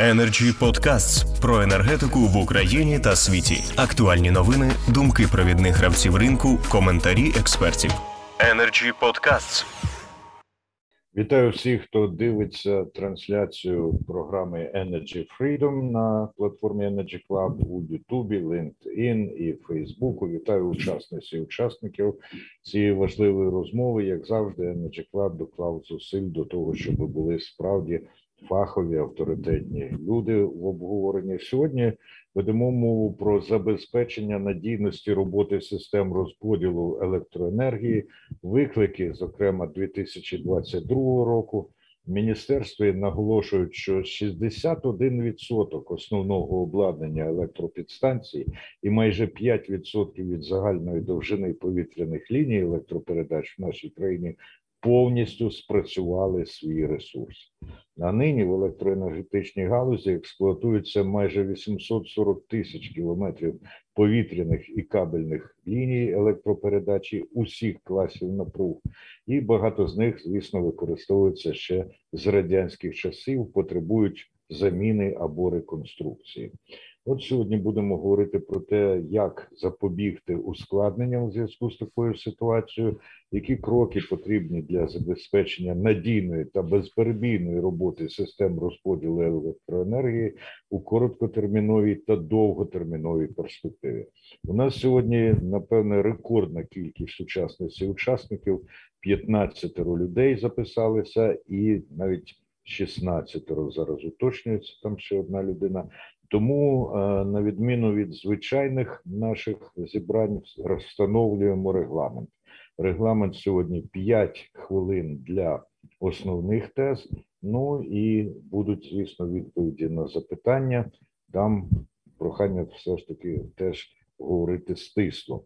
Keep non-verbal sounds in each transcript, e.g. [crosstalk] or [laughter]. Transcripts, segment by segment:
Energy Podcasts про енергетику в Україні та світі. Актуальні новини, думки провідних гравців ринку, коментарі експертів. Energy Podcasts. Вітаю всіх, хто дивиться трансляцію програми Energy Freedom на платформі Energy Club у Ютубі, LinkedIn і Фейсбуку. Вітаю учасниць і учасників цієї важливої розмови. Як завжди, Energy Club доклав зусиль до того, щоб були справді фахові авторитетні люди в обговоренні. Сьогодні ведемо мову про забезпечення надійності роботи систем розподілу електроенергії, виклики, зокрема 2022 року. Міністерстві наголошують, що 61% основного обладнання електропідстанцій і майже 5% від загальної довжини повітряних ліній електропередач в нашій країні повністю спрацювали свій ресурс. А нині в електроенергетичній галузі експлуатується майже 840 тисяч кілометрів повітряних і кабельних ліній електропередачі усіх класів напруг, і багато з них, звісно, використовуються ще з радянських часів, потребують заміни або реконструкції. От сьогодні будемо говорити про те, як запобігти ускладненням у зв'язку з такою ситуацією, які кроки потрібні для забезпечення надійної та безперебійної роботи систем розподілу електроенергії у короткотерміновій та довготерміновій перспективі. У нас сьогодні, напевне, рекордна кількість учасниць і учасників 15 людей записалися, і навіть 16 зараз уточнюється там ще одна людина. Тому, е, на відміну від звичайних наших зібрань, встановлюємо регламент. Регламент сьогодні 5 хвилин для основних тез. Ну і будуть, звісно, відповіді на запитання. Дам прохання все ж таки теж говорити стисло.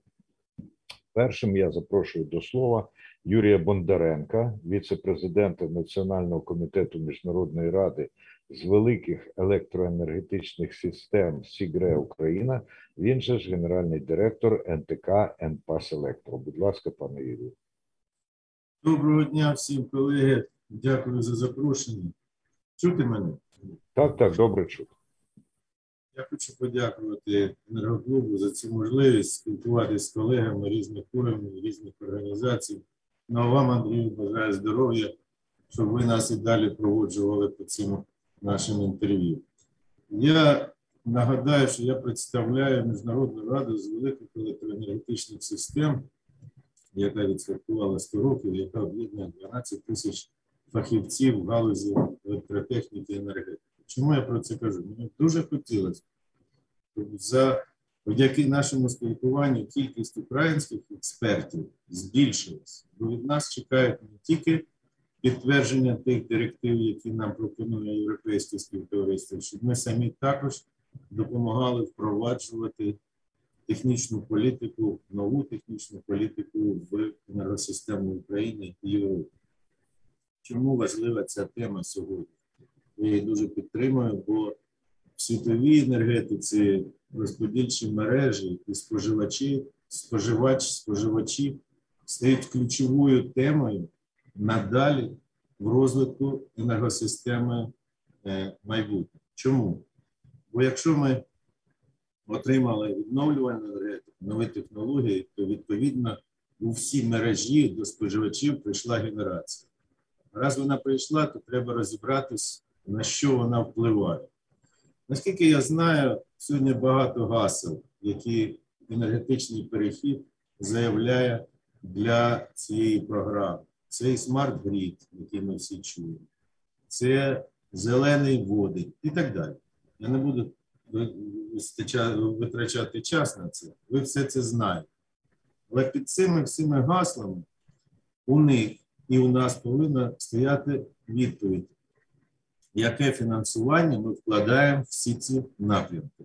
Першим я запрошую до слова Юрія Бондаренка, віце-президента Національного комітету міжнародної ради з великих електроенергетичних систем Сігре Україна. Він же ж генеральний директор НТК «НПАС Електро». Будь ласка, пане Юрію. Доброго дня всім колеги. Дякую за запрошення. Чути мене? Так, так, добре чути. Я хочу подякувати енергоклубу за цю можливість спілкуватися з колегами різних уровнів, різних організацій. Ну а вам, Андрію, бажаю здоров'я, щоб ви нас і далі проводжували по цим нашим інтерв'ю. Я нагадаю, що я представляю Міжнародну раду з великих електроенергетичних систем, яка відсвяткувала 100 років, яка об'єднує 12 тисяч фахівців в галузі електротехніки і енергетики. Чому я про це кажу? Мені дуже хотілося, щоб за завдяки нашому спілкуванню кількість українських експертів збільшилась, бо від нас чекають не тільки підтвердження тих директив, які нам пропонує європейське співтовариство, щоб ми самі також допомагали впроваджувати технічну політику, нову технічну політику в енергосистему України і Європи. Чому важлива ця тема сьогодні? Я її дуже підтримую, бо в світовій енергетиці розподільчі мережі і споживачі, споживач, споживачі стають ключовою темою надалі в розвитку енергосистеми е, майбутнього. Чому? Бо якщо ми отримали відновлювальну енергетику, нові технології, то відповідно у всі мережі до споживачів прийшла генерація. Раз вона прийшла, то треба розібратись, на що вона впливає. Наскільки я знаю, сьогодні багато гасел, які енергетичний перехід заявляє для цієї програми. Це і smart grid, який ми всі чуємо, це зелений водень і так далі. Я не буду витрачати час на це. Ви все це знаєте. Але під цими всіми гаслами у них і у нас повинна стояти відповідь, яке фінансування ми вкладаємо в всі ці напрямки.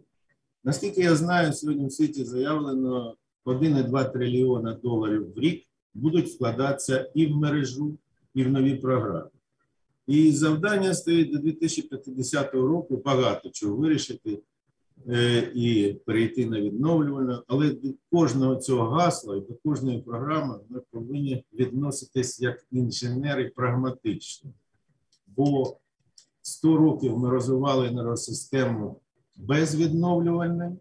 Наскільки я знаю, сьогодні в світі заявлено 1,2 трильйона доларів в рік будуть вкладатися і в мережу, і в нові програми. І завдання стоїть до 2050 року багато чого вирішити е, і перейти на відновлювальне, але до кожного цього гасла і до кожної програми ми повинні відноситись як інженери прагматично. Бо 100 років ми розвивали енергосистему безвідновлювальною,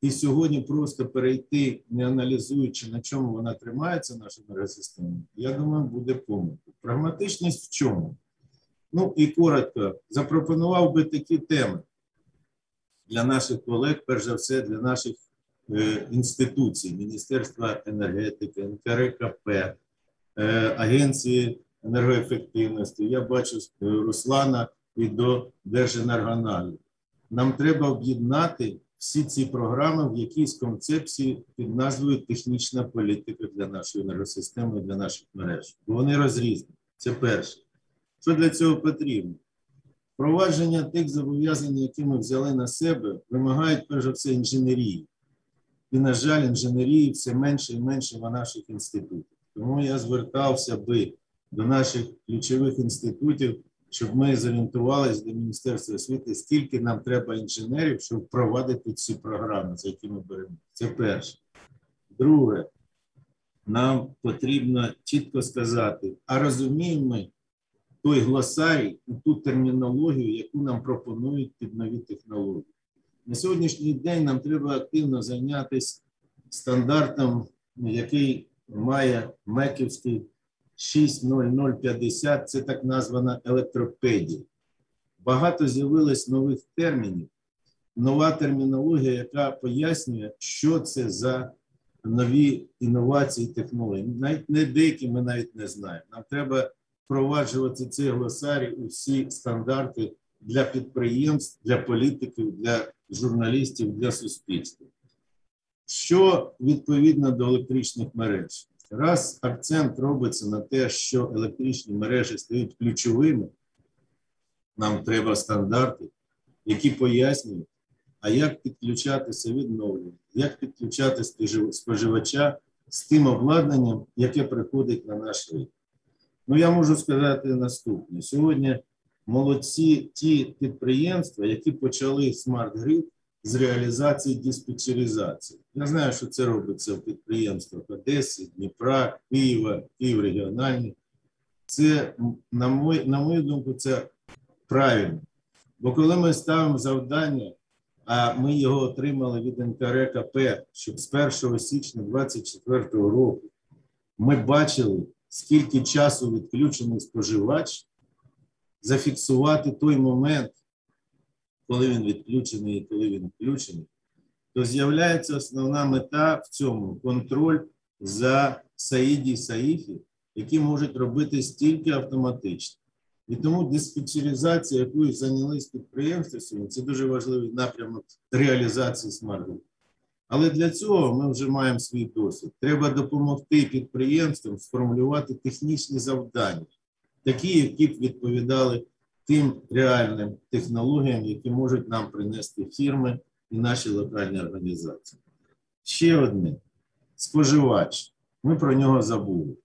і сьогодні просто перейти, не аналізуючи, на чому вона тримається, наша енергосистема, я думаю, буде помилкою. Прагматичність в чому? Ну і коротко, запропонував би такі теми для наших колег, перш за все, для наших е, інституцій, Міністерства енергетики, НКРКП, е, Агенції енергоефективності. Я бачу е, Руслана і до Держенергоаналізу. Нам треба об'єднати всі ці програми в якійсь концепції під назвою технічна політика для нашої енергосистеми, для наших мереж. Бо вони розрізні. Це перше. Що для цього потрібно? Впровадження тих зобов'язань, які ми взяли на себе, вимагають перш за все інженерії. І, на жаль, інженерії все менше і менше в наших інститутах. Тому я звертався би до наших ключових інститутів, щоб ми зорієнтувалися до Міністерства освіти, скільки нам треба інженерів, щоб впровадити ці програми, за які ми беремо. Це перше. Друге, нам потрібно чітко сказати, а розуміємо ми той глосарій і ту термінологію, яку нам пропонують під нові технології. На сьогоднішній день нам треба активно зайнятися стандартом, який має Меківський 60050, це так названа електропедія. Багато з'явилось нових термінів, нова термінологія, яка пояснює, що це за нові інновації технології. Навіть не деякі ми навіть не знаємо. Нам треба впроваджувати цей глосарій у всі стандарти для підприємств, для політиків, для журналістів, для суспільства. Що відповідно до електричних мереж? Раз акцент робиться на те, що електричні мережі стають ключовими, нам треба стандарти, які пояснюють, а як підключатися відновлення, як підключати споживача з тим обладнанням, яке приходить на наш ринок. Ну, я можу сказати наступне: сьогодні молодці ті підприємства, які почали смарт-грид з реалізації диспетчеризації. Я знаю, що це робиться в підприємствах Одеси, Дніпра, Києва, Київ регіональні. Це, на мою, на мою думку, це правильно. Бо коли ми ставимо завдання, а ми його отримали від НКРКП, щоб з 1 січня 2024 року ми бачили, скільки часу відключений споживач, зафіксувати той момент, коли він відключений і коли він включений, то з'являється основна мета в цьому контроль за Саїді Саїфі, які можуть робити стільки автоматично. І тому диспетчеризація, якою зайнялись підприємства сьогодні, це дуже важливий напрямок реалізації смарт Але для цього ми вже маємо свій досвід. Треба допомогти підприємствам сформулювати технічні завдання, такі, які б відповідали тим реальним технологіям, які можуть нам принести фірми і наші локальні організації. Ще одне споживач. Ми про нього забули.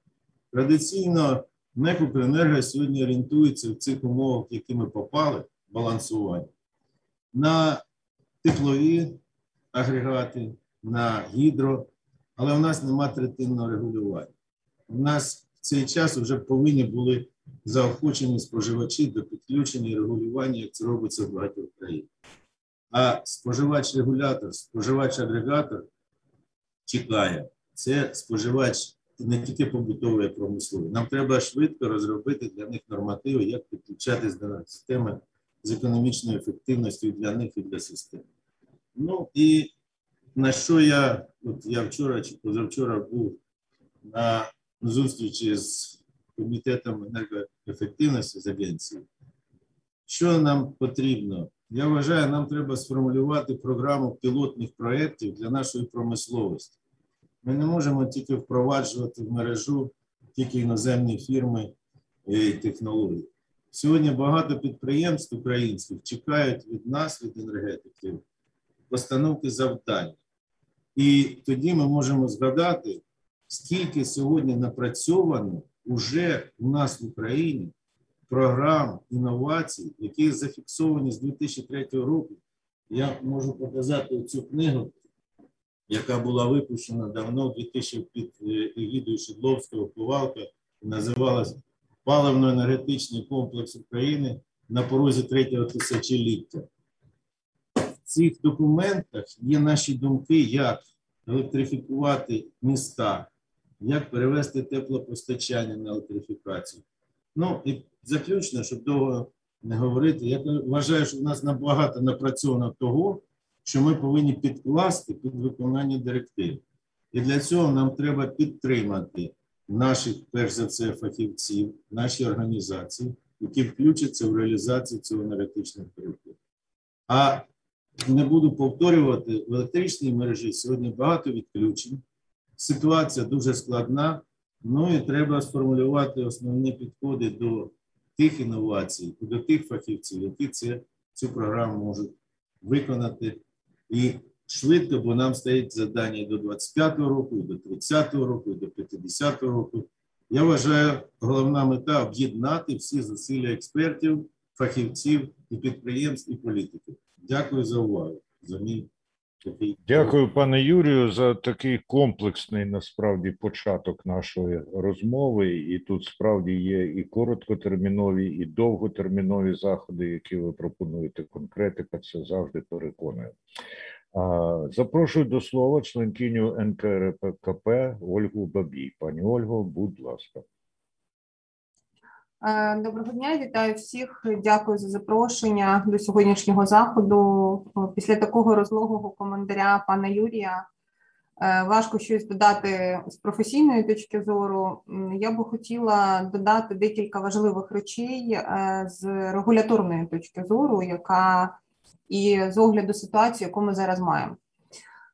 Традиційно НЕК сьогодні орієнтується в цих умовах, в які ми попали, балансування, на теплові агрегати, на гідро, але у нас нема третинного регулювання. У нас в цей час вже повинні були заохочені споживачі до підключення і регулювання, як це робиться в багатьох країнах. А споживач-регулятор, споживач-агрегатор чекає. Це споживач не тільки побутовий, а промисловий. Нам треба швидко розробити для них нормативи, як підключатись до системи з економічною ефективністю для них і для системи. Ну і на що я, от я вчора чи позавчора був на зустрічі з комітетом енергоефективності з агенцією. Що нам потрібно? Я вважаю, нам треба сформулювати програму пілотних проєктів для нашої промисловості. Ми не можемо тільки впроваджувати в мережу тільки іноземні фірми і технології. Сьогодні багато підприємств українських чекають від нас, від енергетиків, постановки завдань. І тоді ми можемо згадати, скільки сьогодні напрацьовано уже у нас в Україні програм інновацій, які зафіксовані з 2003 року. Я можу показати цю книгу, яка була випущена давно, 2000 під егідою Шедловського Повалка, і називалась Паливно-енергетичний комплекс України на порозі третього тисячоліття. В цих документах є наші думки, як електрифікувати міста, як перевести теплопостачання на електрифікацію. Ну і заключно, щоб довго не говорити, я вважаю, що в нас набагато напрацьовано того, що ми повинні підкласти під виконання директив. І для цього нам треба підтримати наших, перш за все, фахівців, наші організації, які включаться в реалізацію цього енергетичного директив. А не буду повторювати, в електричній мережі сьогодні багато відключень. Ситуація дуже складна. Ну і треба сформулювати основні підходи до тих інновацій і до тих фахівців, які це, цю програму можуть виконати і швидко, бо нам стоїть завдання і до 25-го року, і до 30-го року, і до 50-го року. Я вважаю, головна мета об'єднати всі зусилля експертів, фахівців і підприємств і політиків. Дякую за увагу. За мій Дякую, пане Юрію, за такий комплексний насправді початок нашої розмови. І тут справді є і короткотермінові, і довготермінові заходи, які ви пропонуєте. Конкретика це завжди переконує. Запрошую до слова членкиню НКРПКП Ольгу Бабій. Пані Ольго, будь ласка. Е, Доброго дня, вітаю всіх. Дякую за запрошення до сьогоднішнього заходу. Після такого розлогого коментаря пана Юрія е, важко щось додати з професійної точки зору. Я би хотіла додати декілька важливих речей е, з регуляторної точки зору, яка і з огляду ситуації, яку ми зараз маємо.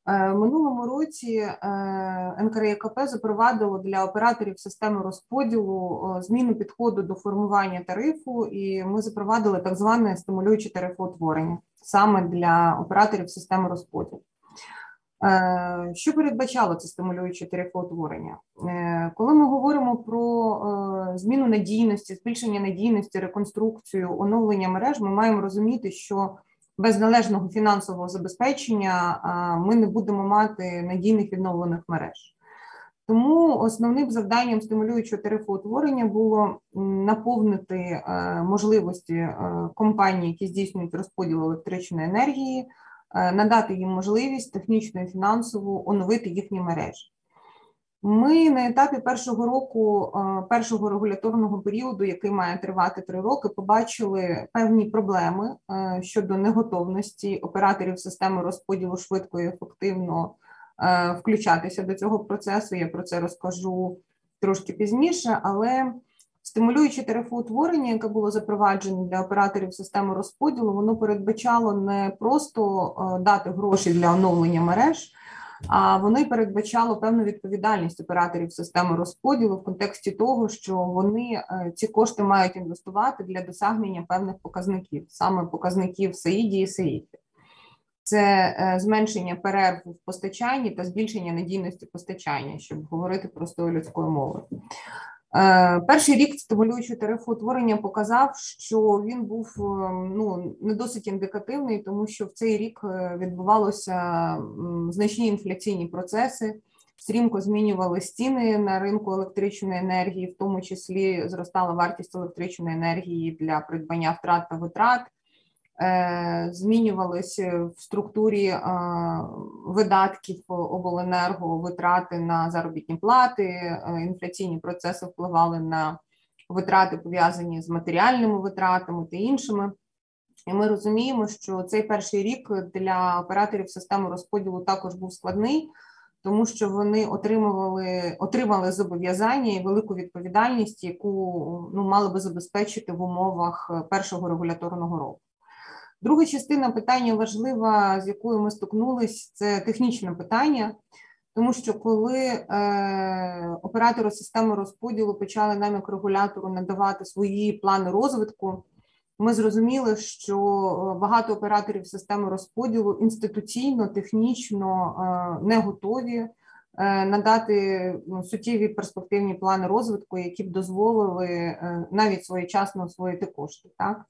Е, минулому році е, НКРЕКП запровадило для операторів системи розподілу е, зміну підходу до формування тарифу, і ми запровадили так зване стимулююче тарифоутворення саме для операторів системи розподілу. Що передбачало це стимулююче тарифоутворення? Коли ми говоримо про зміну надійності, збільшення надійності, реконструкцію, оновлення мереж, ми маємо розуміти, що без належного фінансового забезпечення ми не будемо мати надійних відновлених мереж. Тому основним завданням стимулюючого тарифоутворення було наповнити е, можливості е, компаній, які здійснюють розподіл електричної енергії, е, надати їм можливість технічно і фінансово оновити їхні мережі. Ми на етапі першого року, е, першого регуляторного періоду, який має тривати три роки, побачили певні проблеми е, щодо неготовності операторів системи розподілу швидко і ефективно е, включатися до цього процесу. Я про це розкажу трошки пізніше, але стимулюючи тарифоутворення, яке було запроваджено для операторів системи розподілу, воно передбачало не просто дати гроші для оновлення мереж воно й передбачало певну відповідальність операторів системи розподілу в контексті того, що вони е, ці кошти мають інвестувати для досягнення певних показників, саме показників САІДі і САІДі. Це е, зменшення перерв в постачанні та збільшення надійності постачання, щоб говорити простою людською мовою. Е, Перший рік стимулюючого тарифоутворення показав, що він був е, ну не досить індикативний, тому що в цей рік відбувалися відбувалося значні інфляційні процеси, стрімко змінювали ціни на ринку електричної енергії, в тому числі зростала вартість електричної енергії для придбання втрат та витрат. Е, Змінювалися в структурі е, видатків обленерго витрати на заробітні плати, е, інфляційні процеси впливали на витрати, пов'язані з матеріальними витратами та іншими. І ми розуміємо, що цей перший рік для операторів системи розподілу також був складний, тому що вони отримували отримали зобов'язання і велику відповідальність, яку ну мали би забезпечити в умовах першого регуляторного року. Друга частина питання важлива, з якою ми стикнулись, це технічне питання, тому що коли е, оператори системи розподілу почали нам як регулятору надавати свої плани розвитку, ми зрозуміли, що багато операторів системи розподілу інституційно, технічно е, не готові е, надати ну, суттєві перспективні плани розвитку, які б дозволили е, навіть своєчасно освоїти кошти. Так?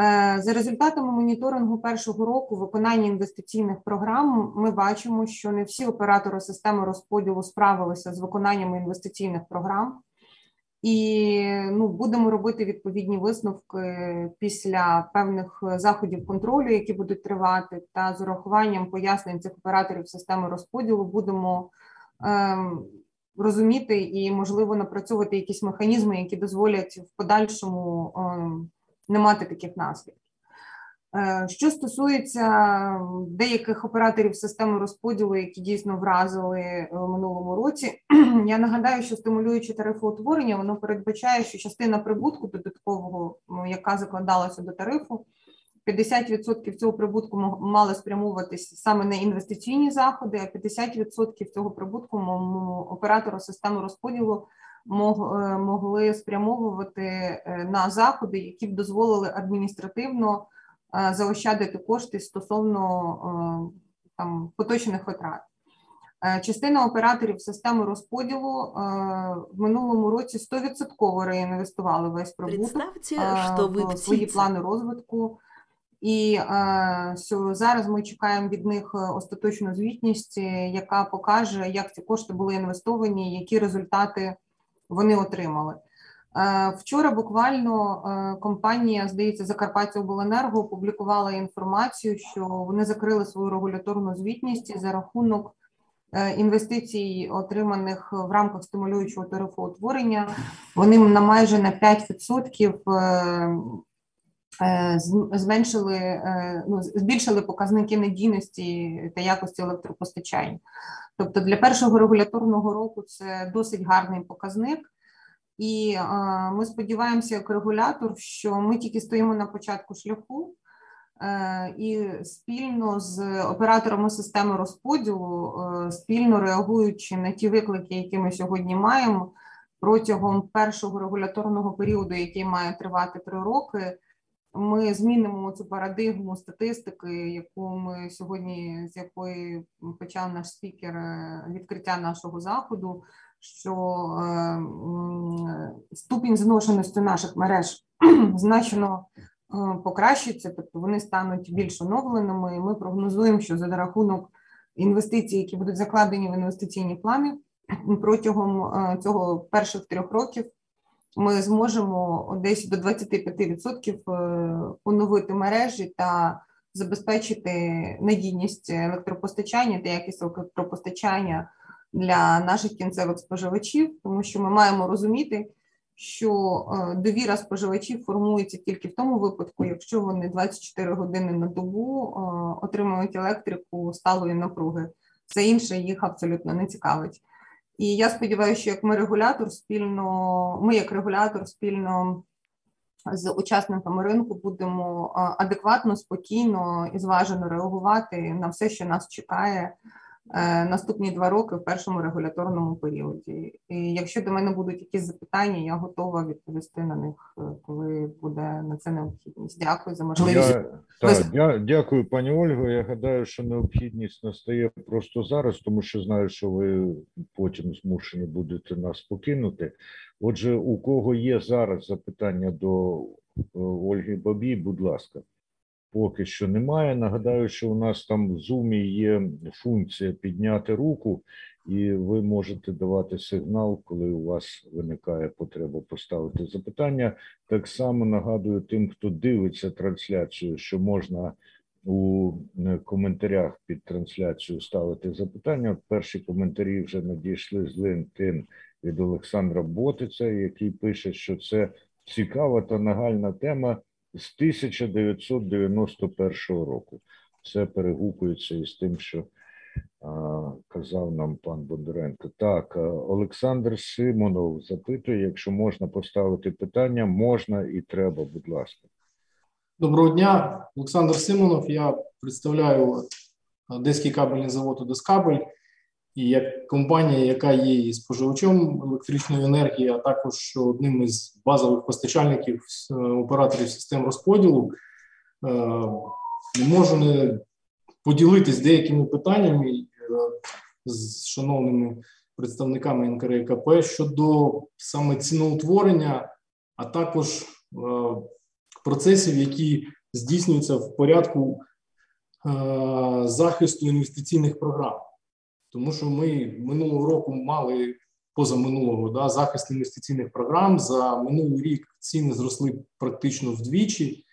Е, За результатами моніторингу першого року виконання інвестиційних програм ми бачимо, що не всі оператори системи розподілу справилися з виконанням інвестиційних програм. І ну, будемо робити відповідні висновки після певних заходів контролю, які будуть тривати, та з урахуванням пояснень цих операторів системи розподілу будемо ем, розуміти і, можливо, напрацьовувати якісь механізми, які дозволять в подальшому ем, не мати таких наслідків. Е, що стосується деяких операторів системи розподілу, які дійсно вразили в минулому році, [clears throat] я нагадаю, що стимулюючи тарифоутворення, воно передбачає, що частина прибутку додаткового, яка закладалася до тарифу, 50% цього прибутку мали спрямовуватися саме на інвестиційні заходи, а 50% цього прибутку оператора системи розподілу е, могли спрямовувати е, на заходи, які б дозволили адміністративно. Е, заощадити кошти стосовно е, там поточних витрат. Е, частина операторів системи розподілу в минулому році 100% реінвестували весь прибуток в свої плани розвитку. І що зараз ми чекаємо від них остаточну звітність, яка покаже, як ці кошти були інвестовані, які результати вони отримали. Е, вчора буквально е, компанія, здається, Закарпаття Обленерго опублікувала інформацію, що вони закрили свою регуляторну звітність за рахунок е, інвестицій, отриманих в рамках стимулюючого тарифоутворення. Вони на майже на 5% зменшили, ну, збільшили показники надійності та якості електропостачання. Тобто для першого регуляторного року це досить гарний показник. І ми сподіваємося, як регулятор, що ми тільки стоїмо на початку шляху. Е, і спільно з операторами системи розподілу, е, спільно реагуючи на ті виклики, які ми сьогодні маємо, протягом першого регуляторного періоду, який має тривати три роки, ми змінимо цю парадигму статистики, яку ми сьогодні з якої почав наш спікер е, відкриття нашого заходу що е, ступінь зношеності наших мереж [clears throat] значно е, покращиться, тобто вони стануть більш оновленими. і Ми прогнозуємо, що за рахунок інвестицій, які будуть закладені в інвестиційні плани протягом цього перших трьох років. Ми зможемо десь до 25% оновити мережі та забезпечити надійність електропостачання та якість електропостачання для наших кінцевих споживачів, тому що ми маємо розуміти, що е, довіра споживачів формується тільки в тому випадку, якщо вони 24 години на добу е, отримують електрику сталої напруги. Все інше їх абсолютно не цікавить. І я сподіваюся, що як ми регулятор спільно, ми як регулятор спільно з учасниками ринку будемо адекватно, спокійно і зважено реагувати на все, що нас чекає наступні два роки в першому регуляторному періоді. І якщо до мене будуть якісь запитання, я готова відповісти на них, е, коли буде на це необхідність. Дякую за можливість. Я, так, я, дякую, пані Ольго. Я гадаю, що необхідність настає просто зараз, тому що знаю, що ви потім змушені будете нас покинути. Отже, у кого є зараз запитання до е, Ольги Бабій, будь ласка поки що немає. Нагадаю, що у нас там в Zoom є функція підняти руку, і ви можете давати сигнал, коли у вас виникає потреба поставити запитання. Так само нагадую тим, хто дивиться трансляцію, що можна. У коментарях під трансляцію ставити запитання. Перші коментарі вже надійшли з LinkedIn від Олександра Ботиця, який пише, що це цікава та нагальна тема, з 1991 року. Це перегукується із тим, що а, казав нам пан Бондаренко. Так, Олександр Симонов запитує, якщо можна поставити питання, можна і треба, будь ласка. Доброго дня, Олександр Симонов. Я представляю Одеський кабельний завод «Одескабель» і як компанія, яка є і споживачом електричної енергії, а також одним із базових постачальників е, операторів систем розподілу, е, не можу не поділитись деякими питаннями е, з шановними представниками НКРКП щодо саме ціноутворення, а також процесів, які здійснюються в порядку захисту інвестиційних програм. Тому що ми минулого року мали позаминулого, да, захист інвестиційних програм за минулий рік ціни зросли практично вдвічі.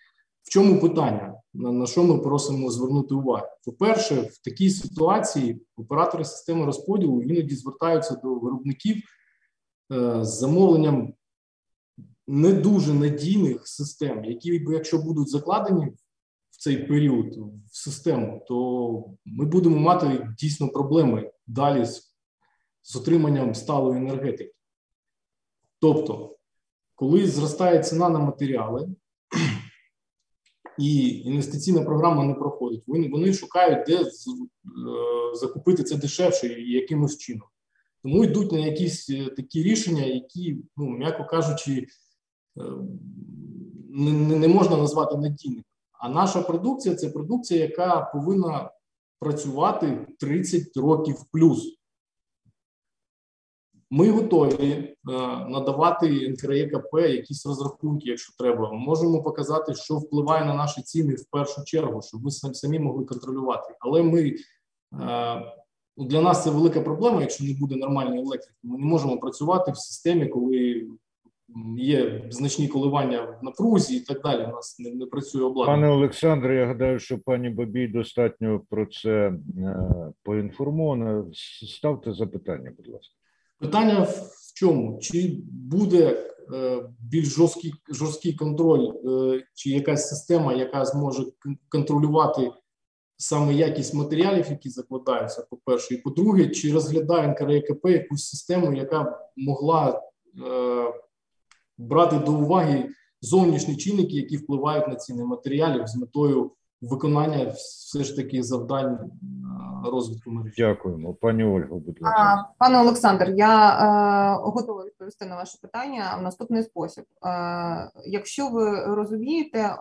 В чому питання? На, на що ми просимо звернути увагу? По-перше, в такій ситуації оператори системи розподілу іноді звертаються до виробників е, з замовленням не дуже надійних систем, які, якщо будуть закладені в цей період в систему, то ми будемо мати дійсно проблеми далі з, з отриманням сталої енергетики. Тобто, коли зростає ціна на матеріали, і інвестиційна програма не проходить. Вони вони шукають, де е, закупити це дешевше і якимось чином. Тому йдуть на якісь е, такі рішення, які, ну м'яко кажучи, е, не, не можна назвати надійними. А наша продукція це продукція, яка повинна працювати 30 років плюс. Ми готові е, надавати НКРЕКП якісь розрахунки, якщо треба. Ми Можемо показати, що впливає на наші ціни в першу чергу, щоб ви самі могли контролювати. Але ми е, ну, для нас це велика проблема. Якщо не буде нормальної електрики, ми не можемо працювати в системі, коли є значні коливання в напрузі і так далі. У нас не, не працює обладнання. Пане Олександре, я гадаю, що пані Бабій достатньо про це е, поінформована. Ставте запитання, будь ласка. Питання в чому? Чи буде е, більш жорсткий жорсткий контроль, е, чи якась система, яка зможе контролювати саме якість матеріалів, які закладаються, по-перше, і по-друге, чи розглядає НКРЕКП якусь систему, яка могла брати до уваги зовнішні чинники, які впливають на ціни матеріалів з метою виконання все ж таки завдань розвитку мережі. Дякуємо, пані Ольго. Будь ласка, пане Олександр. Я е, готова відповісти на ваше питання в наступний спосіб. Е, Якщо ви розумієте, е,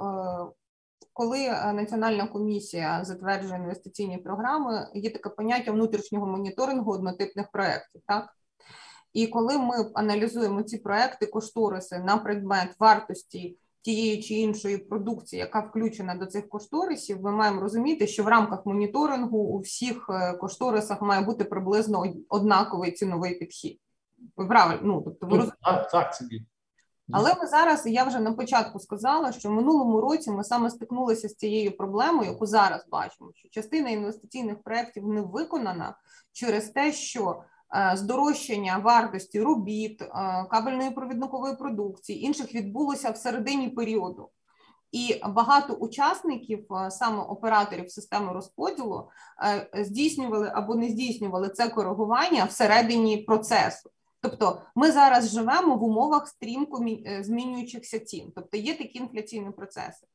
коли Національна комісія затверджує інвестиційні програми, є таке поняття внутрішнього моніторингу однотипних проєктів, так. І коли ми аналізуємо ці проекти, кошториси на предмет вартості тієї чи іншої продукції, яка включена до цих кошторисів, ми маємо розуміти, що в рамках моніторингу у всіх е, кошторисах має бути приблизно однаковий ціновий підхід. Ви правильно, ну тобто ви ну, розумієте. Так, це але ми зараз, я вже на початку сказала, що в минулому році ми саме стикнулися з цією проблемою, яку зараз бачимо, що частина інвестиційних проєктів не виконана через те, що здорожчання вартості робіт, е, кабельної провідникової продукції, інших відбулося в середині періоду. І багато учасників, е, саме операторів системи розподілу, здійснювали або не здійснювали це коригування всередині процесу. Тобто ми зараз живемо в умовах стрімко змінюючихся цін, тобто є такі інфляційні процеси.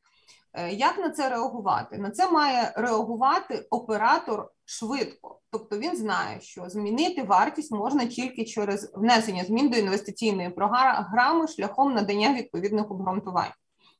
Е, як на це реагувати? На це має реагувати оператор швидко, тобто він знає, що змінити вартість можна тільки через внесення змін до інвестиційної програми шляхом надання відповідних обґрунтувань.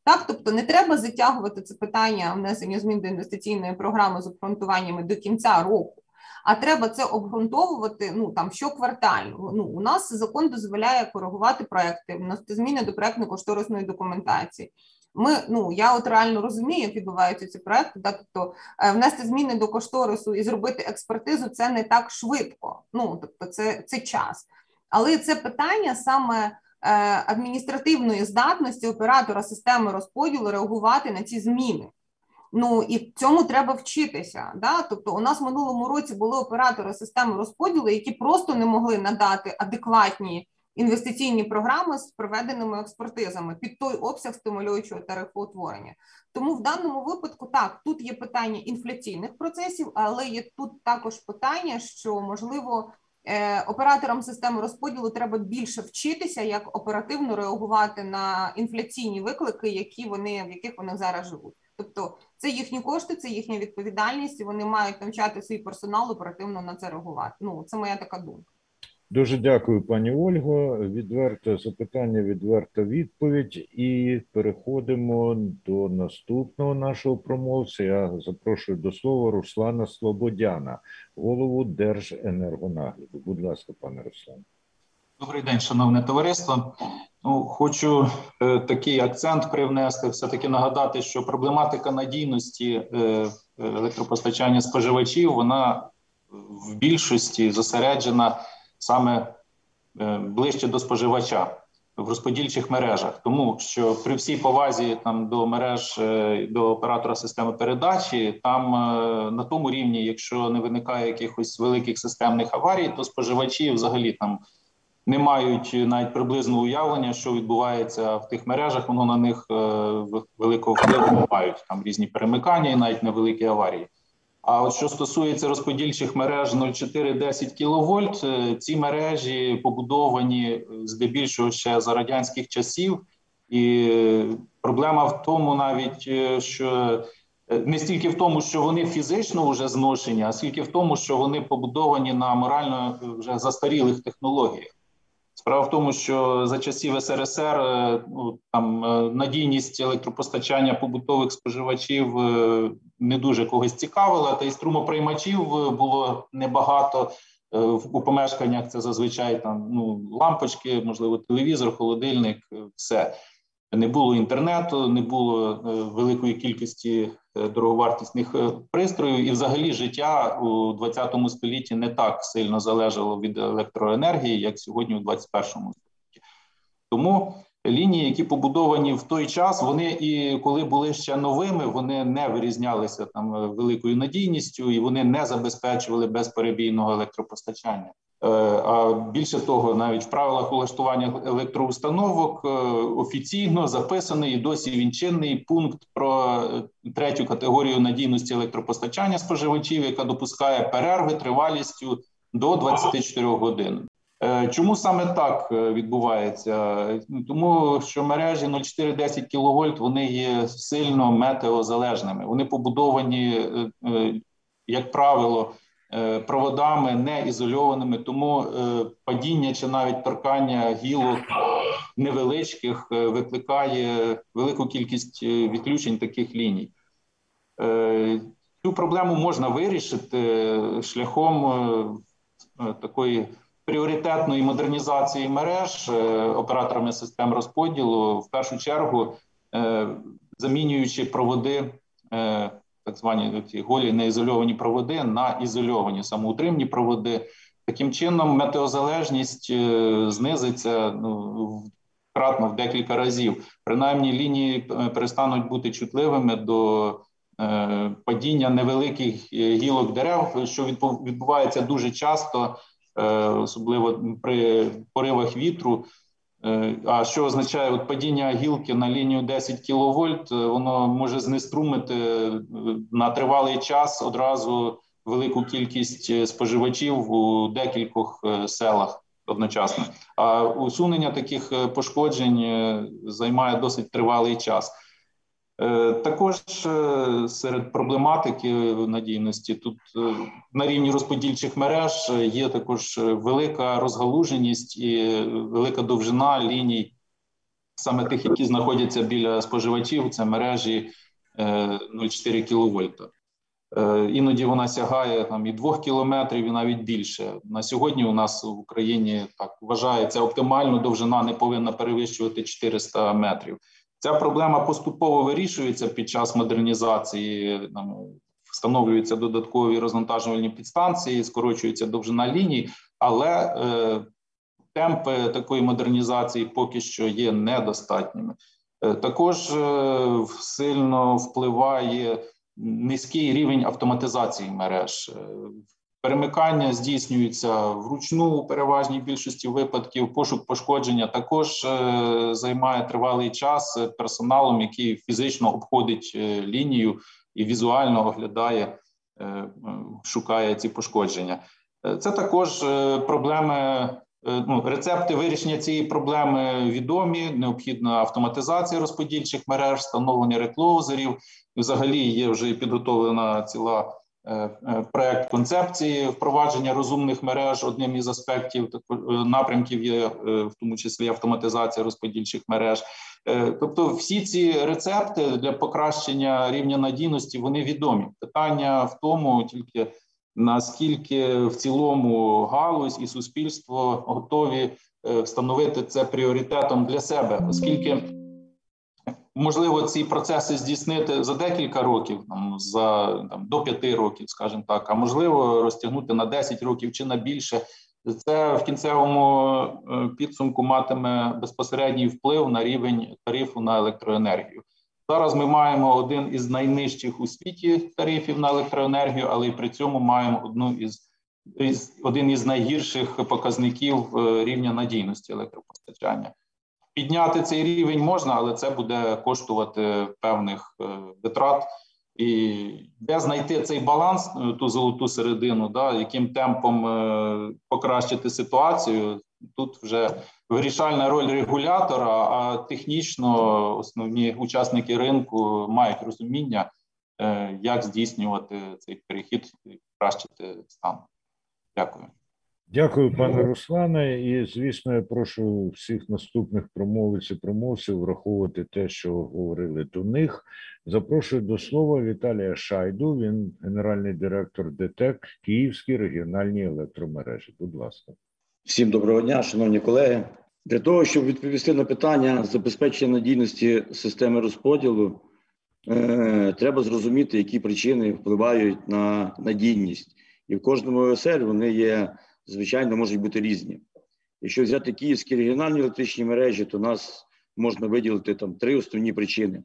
Так, тобто не треба затягувати це питання внесення змін до інвестиційної програми з обґрунтуваннями до кінця року, а треба це обґрунтовувати ну там щоквартально. Ну у нас закон дозволяє коригувати проекти, вносити зміни до проектно-кошторисної документації. Ми ну я от реально розумію, як відбуваються ці проекти. Да, тобто е, внести зміни до кошторису і зробити експертизу це не так швидко. Ну тобто, це, це час, але це питання саме. Е, адміністративної здатності оператора системи розподілу реагувати на ці зміни. Ну і цьому треба вчитися. Да? Тобто, у нас в минулому році були оператори системи розподілу, які просто не могли надати адекватні інвестиційні програми з проведеними експертизами під той обсяг стимулюючого тарифоутворення. Тому в даному випадку так тут є питання інфляційних процесів, але є тут також питання, що можливо. Е, операторам системи розподілу треба більше вчитися, як оперативно реагувати на інфляційні виклики, які вони в яких вони зараз живуть. Тобто це їхні кошти, це їхня відповідальність. і Вони мають навчати свій персонал оперативно на це реагувати. Ну це моя така думка. Дуже дякую, пані Ольго. Відверте запитання, відверта відповідь. І переходимо до наступного нашого промовця. Я запрошую до слова Руслана Слободяна, голову Держенергонагляду. Будь ласка, пане Руслан. Добрий день, шановне товариство. Ну, хочу е, такий акцент привнести. Все таки нагадати, що проблематика надійності е, електропостачання споживачів вона в більшості зосереджена саме ближче до споживача в розподільчих мережах, тому що при всій повазі там до мереж до оператора системи передачі, там на тому рівні, якщо не виникає якихось великих системних аварій, то споживачі взагалі там не мають навіть приблизного уявлення, що відбувається в тих мережах. Воно на них е, великого впливу мають там різні перемикання і навіть невеликі аварії. А от що стосується розподільчих мереж 0,4-10 кВт, е, ці мережі побудовані е, здебільшого ще за радянських часів, і проблема в тому, навіть що не стільки в тому, що вони фізично вже зношені, а скільки в тому, що вони побудовані на морально вже застарілих технологіях. Справа в тому, що за часів СРСР е, ну, там е, надійність електропостачання побутових споживачів е, не дуже когось цікавила, та й струмоприймачів було небагато у помешканнях. Це зазвичай там ну лампочки, можливо, телевізор, холодильник, все не було інтернету, не було великої кількості Е, дороговартісних е, пристроїв, і взагалі життя у 20 столітті не так сильно залежало від електроенергії, як сьогодні у 21 столітті. Тому лінії, які побудовані в той час, вони і коли були ще новими, вони не вирізнялися там е, великою надійністю і вони не забезпечували безперебійного електропостачання. Е, а більше того, навіть в правилах улаштування електроустановок е, офіційно записаний і досі він чинний пункт про третю категорію надійності електропостачання споживачів, яка допускає перерви тривалістю до 24 годин. Е, чому саме так е, відбувається? Тому що мережі 0,4-10 кВт вони є сильно метеозалежними. Вони побудовані, е, як правило, проводами не ізольованими, тому падіння чи навіть торкання гілок невеличких викликає велику кількість відключень таких ліній. Цю проблему можна вирішити шляхом такої пріоритетної модернізації мереж е, операторами систем розподілу, в першу чергу е, замінюючи проводи, е, так звані ці голі неізольовані проводи на ізольовані самоутримні проводи. Таким чином, метеозалежність знизиться ну, кратно в декілька разів. Принаймні, лінії перестануть бути чутливими до падіння невеликих гілок дерев, що відбувається дуже часто особливо при поривах вітру. Е, а що означає от падіння гілки на лінію 10 кВт, е, воно може знеструмити на тривалий час одразу велику кількість споживачів у декількох селах одночасно. А усунення таких пошкоджень займає досить тривалий час. Е, також е, серед проблематики надійності тут е, на рівні розподільчих мереж є також велика розгалуженість і велика довжина ліній, саме тих, які знаходяться біля споживачів. Це мережі 0,4 кВт. Іноді вона сягає там і 2 кілометрів, і навіть більше. На сьогодні у нас в Україні так вважається оптимально довжина не повинна перевищувати 400 метрів. Ця проблема поступово вирішується під час модернізації. Там, встановлюються додаткові розвантажувальні підстанції, скорочується довжина ліній, але е, темпи такої модернізації поки що є недостатніми. Е, також е, сильно впливає низький рівень автоматизації мереж. Перемикання здійснюються вручну у переважній більшості випадків. Пошук пошкодження також е, займає тривалий час персоналом, який фізично обходить е, лінію і візуально оглядає, е, шукає ці пошкодження. Це також проблеми. Ну, рецепти вирішення цієї проблеми відомі. Необхідна автоматизація розподільчих мереж, встановлення реклоузерів. Взагалі є вже підготовлена ціла. Е, е, проект концепції впровадження розумних мереж одним із аспектів е, напрямків є в тому числі автоматизація розподільчих мереж. Тобто, всі ці рецепти для покращення рівня надійності вони відомі. Питання в тому, тільки наскільки в цілому галузь і суспільство готові встановити це пріоритетом для себе, оскільки можливо ці процеси здійснити за декілька років, там за там до п'яти років, скажімо так, а можливо розтягнути на 10 років чи на більше. Це в кінцевому підсумку матиме безпосередній вплив на рівень тарифу на електроенергію. Зараз ми маємо один із найнижчих у світі тарифів на електроенергію, але і при цьому маємо одну із один із найгірших показників е, рівня надійності електропостачання. Підняти цей рівень можна, але це буде коштувати певних е, витрат. І де знайти цей баланс, е, ту золоту середину, да, яким темпом покращити ситуацію. Тут вже вирішальна роль регулятора, а технічно основні учасники ринку мають розуміння, як здійснювати цей перехід і покращити стан. Дякую. Дякую, пане Руслане. І звісно, я прошу всіх наступних промовиць і промовців враховувати те, що говорили до них. Запрошую до слова Віталія Шайду. Він генеральний директор ДТЕК Київські регіональні електромережі. Будь ласка, всім доброго дня, шановні колеги. Для того щоб відповісти на питання забезпечення надійності системи розподілу, е, треба зрозуміти, які причини впливають на надійність і в кожному ОСР вони є, звичайно, можуть бути різні. Якщо взяти київські регіональні електричні мережі, то нас можна виділити там три основні причини: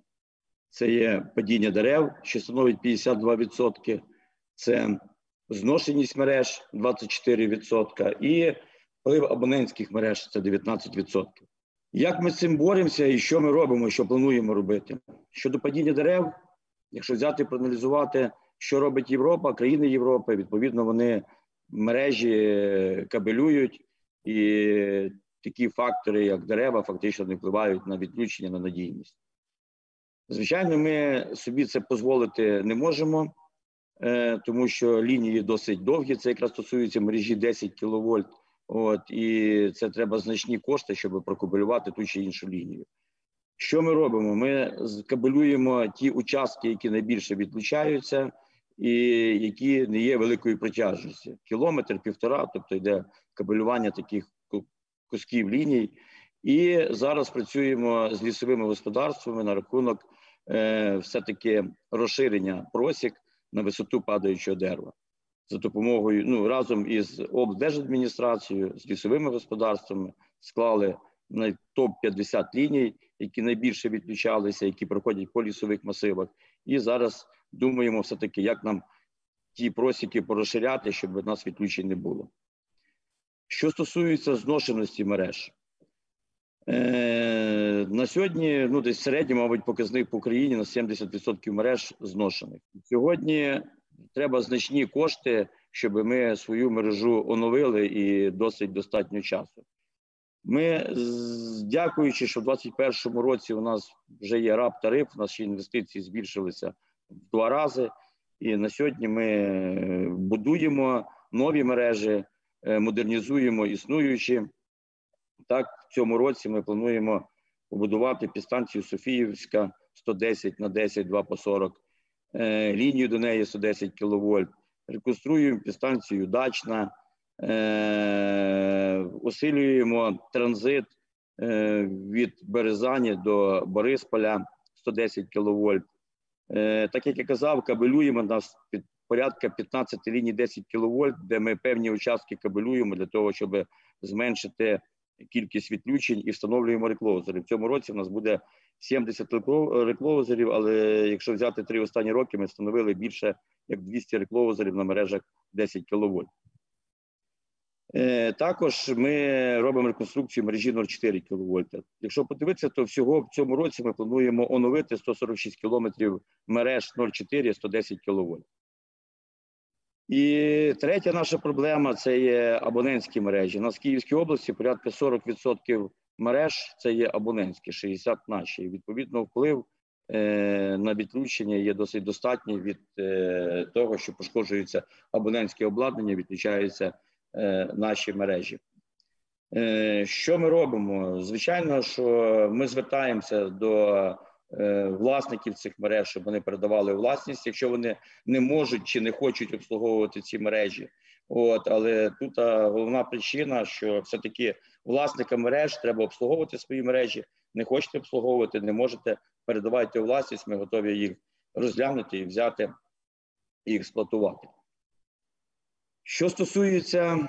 це є падіння дерев, що становить 52%, це зношеність мереж 24%, і вплив абонентських мереж це 19%. Як ми з цим боремося і що ми робимо, що плануємо робити? Щодо падіння дерев, якщо взяти проаналізувати що робить Європа, країни Європи, відповідно, вони мережі кабелюють, і такі фактори, як дерева, фактично не впливають на відключення на надійність. Звичайно, ми собі це дозволити не можемо, е, тому що лінії досить довгі. Це якраз стосується мережі 10 кВт. От і це треба значні кошти, щоб прокабелювати ту чи іншу лінію. Що ми робимо? Ми кабелюємо ті участки, які найбільше відключаються і які не є великою протяжністю. Кілометр, півтора, тобто йде кабелювання таких кусків ліній. І зараз працюємо з лісовими господарствами на рахунок е, все-таки розширення просік на висоту падаючого дерева. За допомогою ну разом із облдержадміністрацією, з лісовими господарствами склали на топ 50 ліній, які найбільше відключалися, які проходять по лісових масивах. І зараз думаємо все-таки, як нам ті просіки порозширяти, щоб нас відключень не було. Що стосується зношеності мереж, е, на сьогодні ну, десь середньо, мабуть, показник по Україні на 70% мереж зношених. Сьогодні треба значні кошти, щоб ми свою мережу оновили і досить достатньо часу. Ми, дякуючи, що в 2021 році у нас вже є раб тариф, ще інвестиції збільшилися в два рази. І на сьогодні ми е, будуємо нові мережі, е, модернізуємо існуючі. Так, в цьому році ми плануємо побудувати підстанцію Софіївська 110 на 10, 2 по 40, е, лінію до неї 110 кВт, реконструюємо підстанцію Дачна, усилюємо транзит від Березані до Борисполя 110 кВт. Е, так як я казав, кабелюємо нас під порядка 15 ліній 10 кВт, де ми певні участки кабелюємо для того, щоб зменшити кількість відключень і встановлюємо реклозери. В цьому році в нас буде 70 реклозерів, але якщо взяти три останні роки, ми встановили більше як 200 реклозерів на мережах 10 кВт. Е, також ми робимо реконструкцію мережі 0,4 кВт. Якщо подивитися, то всього в цьому році ми плануємо оновити 146 кілометрів мереж 0,4 110 кВт. І третя наша проблема це є абонентські мережі. У нас в Київській області порядка 40% мереж це є абонентські, 60 наші. І відповідно, вплив е, на відключення є досить достатній від е, того, що пошкоджується абонентське обладнання, відключається. Е, наші мережі. Е, що ми робимо? Звичайно, що ми звертаємося до е, власників цих мереж, щоб вони передавали власність, якщо вони не можуть чи не хочуть обслуговувати ці мережі. От, але тут головна причина, що все-таки власникам мереж треба обслуговувати свої мережі. Не хочете обслуговувати, не можете передавайте власність. Ми готові їх розглянути і взяти і експлуатувати. Що стосується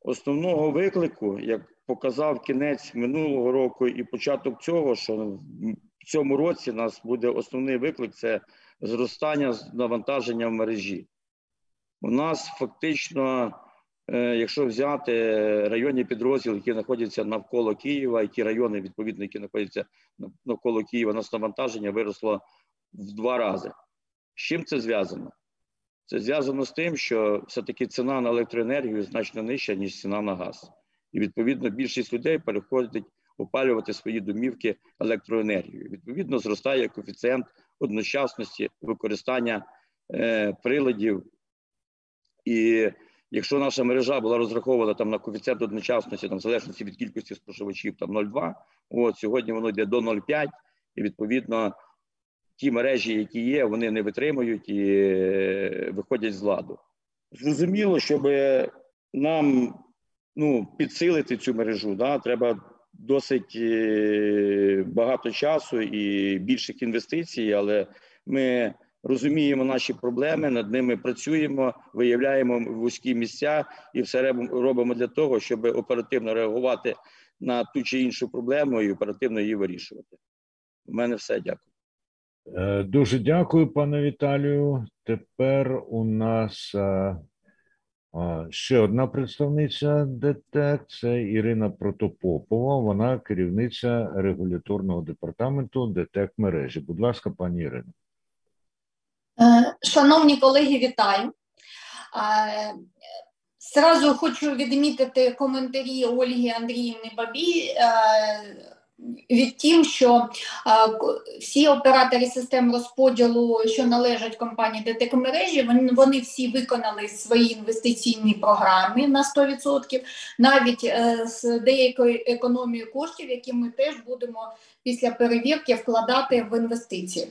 основного виклику, як показав кінець минулого року і початок цього, що в цьому році у нас буде основний виклик це зростання навантаження в мережі. У нас фактично, е, якщо взяти районні підрозділи, які знаходяться навколо Києва, і ті райони, відповідно, які знаходяться навколо Києва, у нас навантаження виросло в два рази. З чим це зв'язано? Це зв'язано з тим, що все-таки ціна на електроенергію значно нижча, ніж ціна на газ. І відповідно більшість людей переходить опалювати свої домівки електроенергією. Відповідно, зростає коефіцієнт одночасності використання е, приладів. І якщо наша мережа була розрахована там на коефіцієнт одночасності, там в залежності від кількості споживачів, там 0,2, от сьогодні воно йде до 0,5, і відповідно ті мережі, які є, вони не витримують і е, виходять з ладу. Зрозуміло, щоб нам ну, підсилити цю мережу, да, треба досить е, багато часу і більших інвестицій, але ми розуміємо наші проблеми, над ними працюємо, виявляємо вузькі місця і все робимо для того, щоб оперативно реагувати на ту чи іншу проблему і оперативно її вирішувати. У мене все дякую. Е, дуже дякую, пане Віталію. Тепер у нас е, ще одна представниця ДТЕК це Ірина Протопопова. Вона керівниця регуляторного департаменту ДТЕК мережі. Будь ласка, пані Ірино. Е, шановні колеги, вітаю. Зразу хочу відмітити коментарі Ольги Андріївни Бабі від тим, що всі оператори систем розподілу, що належать компанії ДТК мережі, вони, вони всі виконали свої інвестиційні програми на 100%, навіть е, з деякою економією коштів, які ми теж будемо після перевірки вкладати в інвестиції.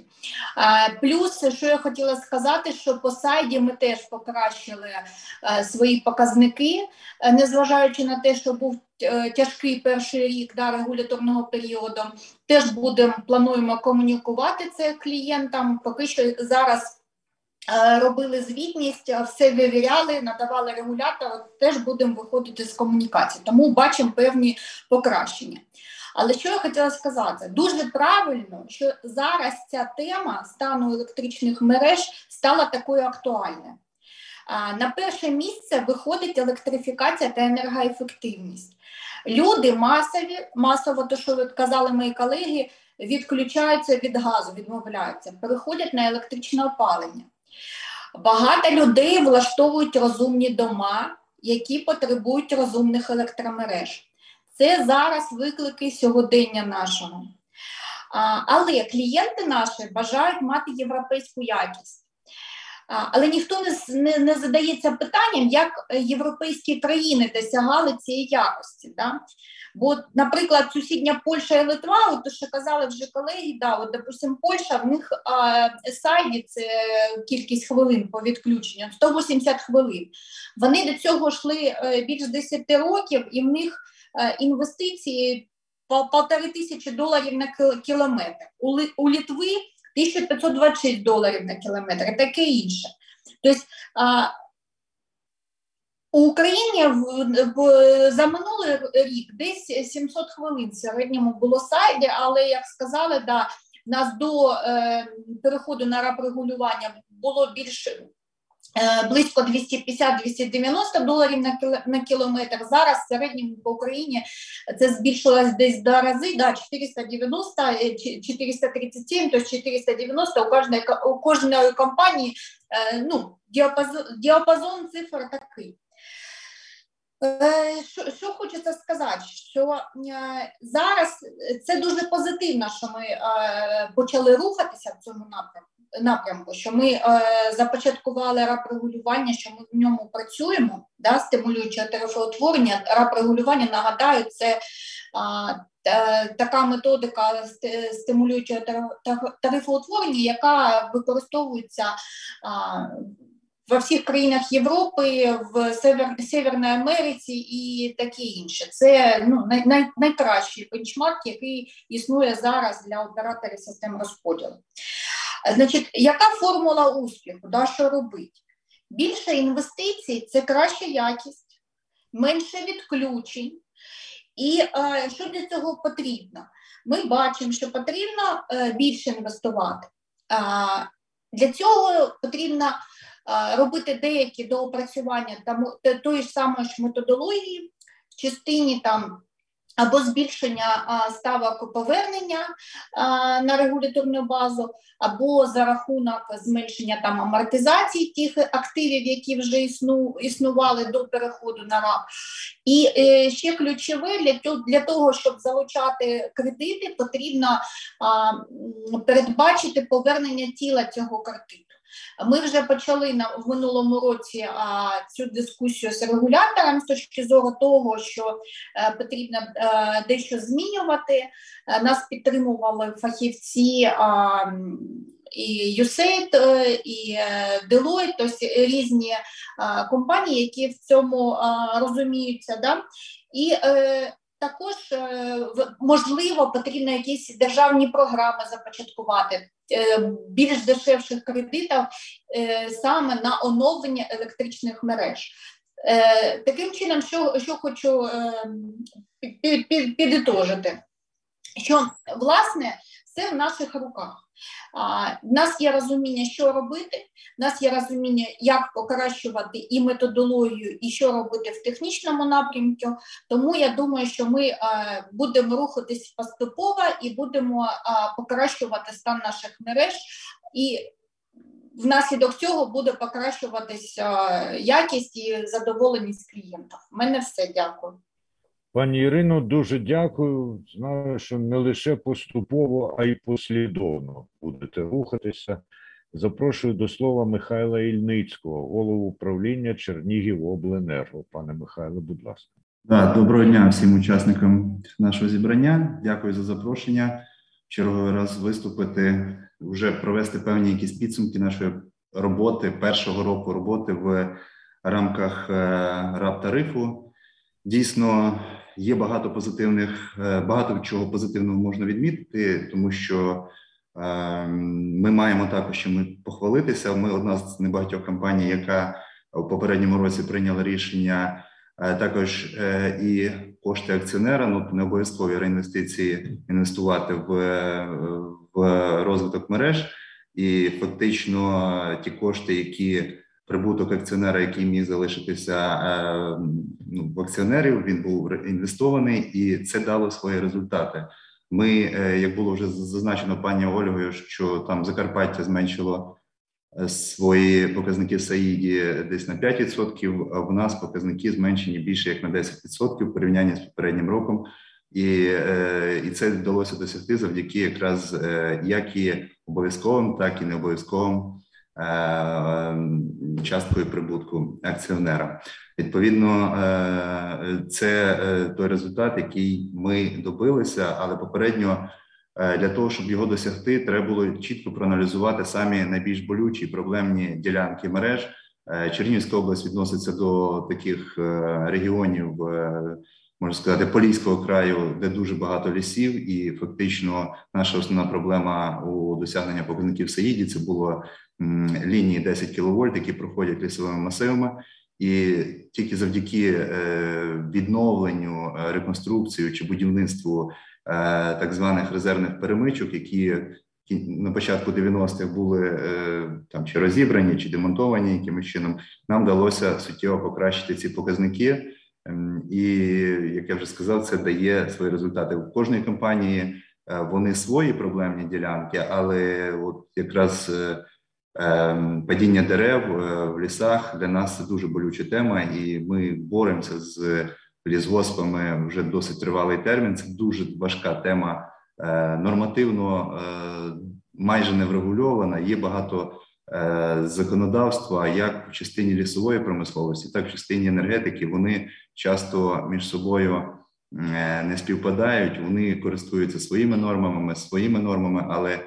Плюс, що я хотіла сказати, що по сайді ми теж покращили е, свої показники, е, незважаючи на те, що був Е, тяжкий перший рік да, регуляторного періоду. Теж будемо плануємо комунікувати це клієнтам. Поки що зараз е, робили звітність, все вивіряли, надавали регулятору, теж будемо виходити з комунікації. Тому бачимо певні покращення. Але що я хотіла сказати, дуже правильно, що зараз ця тема стану електричних мереж стала такою актуальною. На перше місце виходить електрифікація та енергоефективність. Люди масові, масово, то що казали мої колеги, відключаються від газу, відмовляються, переходять на електричне опалення. Багато людей влаштовують розумні дома, які потребують розумних електромереж. Це зараз виклики сьогодення нашого. Але клієнти наші бажають мати європейську якість. Але ніхто не, не не, задається питанням, як європейські країни досягали цієї якості. Да? Бо, наприклад, сусідня Польща і Литва, от що казали вже колеги, да, от, допустим, Польща в них сайді це кількість хвилин по відключенню 180 хвилин. Вони до цього йшли е, більш 10 років, і в них інвестиції по полтори тисячі доларів на кілометр. У, Літви 1526 доларів на кілометр таке інше. Тобто у Україні за минулий рік десь 700 хвилин в середньому було сайді, але як сказали, да, нас до е, переходу на раб регулювання було більше Е, близько 250-290 доларів на кілометр. Зараз в середньому по Україні це збільшилось десь два рази, да, 490, 437, то 490 у кожної, у кожної компанії е, ну, діапазон, діапазон цифр такий. Е, що що хочеться сказати, що зараз це дуже позитивно, що ми почали рухатися в цьому напрямку напрямку, що ми е, започаткували раб-регулювання, що ми в ньому працюємо, да, стимулюючи тарифоутворення. Раб-регулювання, нагадаю, це а, така методика стимулюючого тарифоутворення, яка використовується во всіх країнах Європи, в Север, Северній Америці і таке інше. Це ну, най, найкращий бенчмарк, який існує зараз для операторів систем розподілу. Значить, яка формула успіху? Да, Що робити? Більше інвестицій це краща якість, менше відключень. І е, що для цього потрібно? Ми бачимо, що потрібно е, більше інвестувати. Е, для цього потрібно е, робити деякі доопрацювання там, тої ж самої ж методології в частині там або збільшення ставок повернення на регуляторну базу, або за рахунок зменшення там амортизації тих активів, які вже існу, існували до переходу на РАП. І е, ще ключове для для того, щоб залучати кредити, потрібно передбачити повернення тіла цього кредиту. Ми вже почали на в минулому році а, цю дискусію з регулятором з точки зору того, що а, е, потрібно а, е, дещо змінювати. Е, нас підтримували фахівці. І USAID, і Deloitte, тобто різні компанії, які в цьому розуміються. Да? І також можливо потрібно якісь державні програми започаткувати Е, більш дешевших кредитів е, саме на оновлення електричних мереж. Е, таким чином, що що хочу підітожити, що власне все в наших руках. У нас є розуміння, що робити, у нас є розуміння, як покращувати і методологію, і що робити в технічному напрямку. Тому я думаю, що ми будемо рухатись поступово і будемо покращувати стан наших мереж. І внаслідок цього буде покращуватись якість і задоволеність клієнтів. У мене все дякую. Пані Ірино, дуже дякую. Знаю, що не лише поступово, а й послідовно будете рухатися. Запрошую до слова Михайла Ільницького, голову управління Чернігів Обленерго. Пане Михайло, будь ласка. Да, доброго дня всім учасникам нашого зібрання. Дякую за запрошення. Черговий раз виступити, вже провести певні якісь підсумки нашої роботи першого року роботи в рамках е, РАП тарифу. Дійсно, є багато позитивних, е, багато чого позитивного можна відмітити, тому що е, ми маємо також чим похвалитися. Ми одна з небагатьох компаній, яка у попередньому році прийняла рішення е, також і кошти акціонера, ну не обов'язкові реінвестиції інвестувати в, в розвиток мереж, і фактично ті кошти, які прибуток акціонера, який міг залишитися е, ну, в акціонерів, він був інвестований, і це дало свої результати. Ми, е, як було вже зазначено пані Ольгою, що там Закарпаття зменшило е, свої показники в Саїді десь на 5%, а в нас показники зменшені більше як на 10% в порівнянні з попереднім роком. І і це вдалося досягти завдяки якраз як і обов'язковим, так і необов'язковим Е, часткою прибутку акціонера. Відповідно, е, це е, той результат, який ми добилися, але попередньо для того, щоб його досягти, треба було чітко проаналізувати самі найбільш болючі проблемні ділянки мереж. Чернігівська область відноситься до таких регіонів, можна сказати, Поліського краю, де дуже багато лісів, і фактично наша основна проблема у досягнення показників Саїді це було лінії 10 кВт, які проходять лісовими масивами, і тільки завдяки е, відновленню, е, реконструкцію чи будівництву е, так званих резервних перемичок, які на початку 90-х були там чи розібрані, чи демонтовані якимось чином, нам вдалося суттєво покращити ці показники. Ем, і як я вже сказав, це дає свої результати у кожної компанії. Вони свої проблемні ділянки, але от якраз падіння дерев е, в лісах для нас це дуже болюча тема, і ми боремося з лісгоспами вже досить тривалий термін. Це дуже важка тема е, нормативно е, майже не врегульована. Є багато законодавства, як в частині лісової промисловості, так і в частині енергетики. Вони часто між собою не співпадають. Вони користуються своїми нормами, своїми нормами, але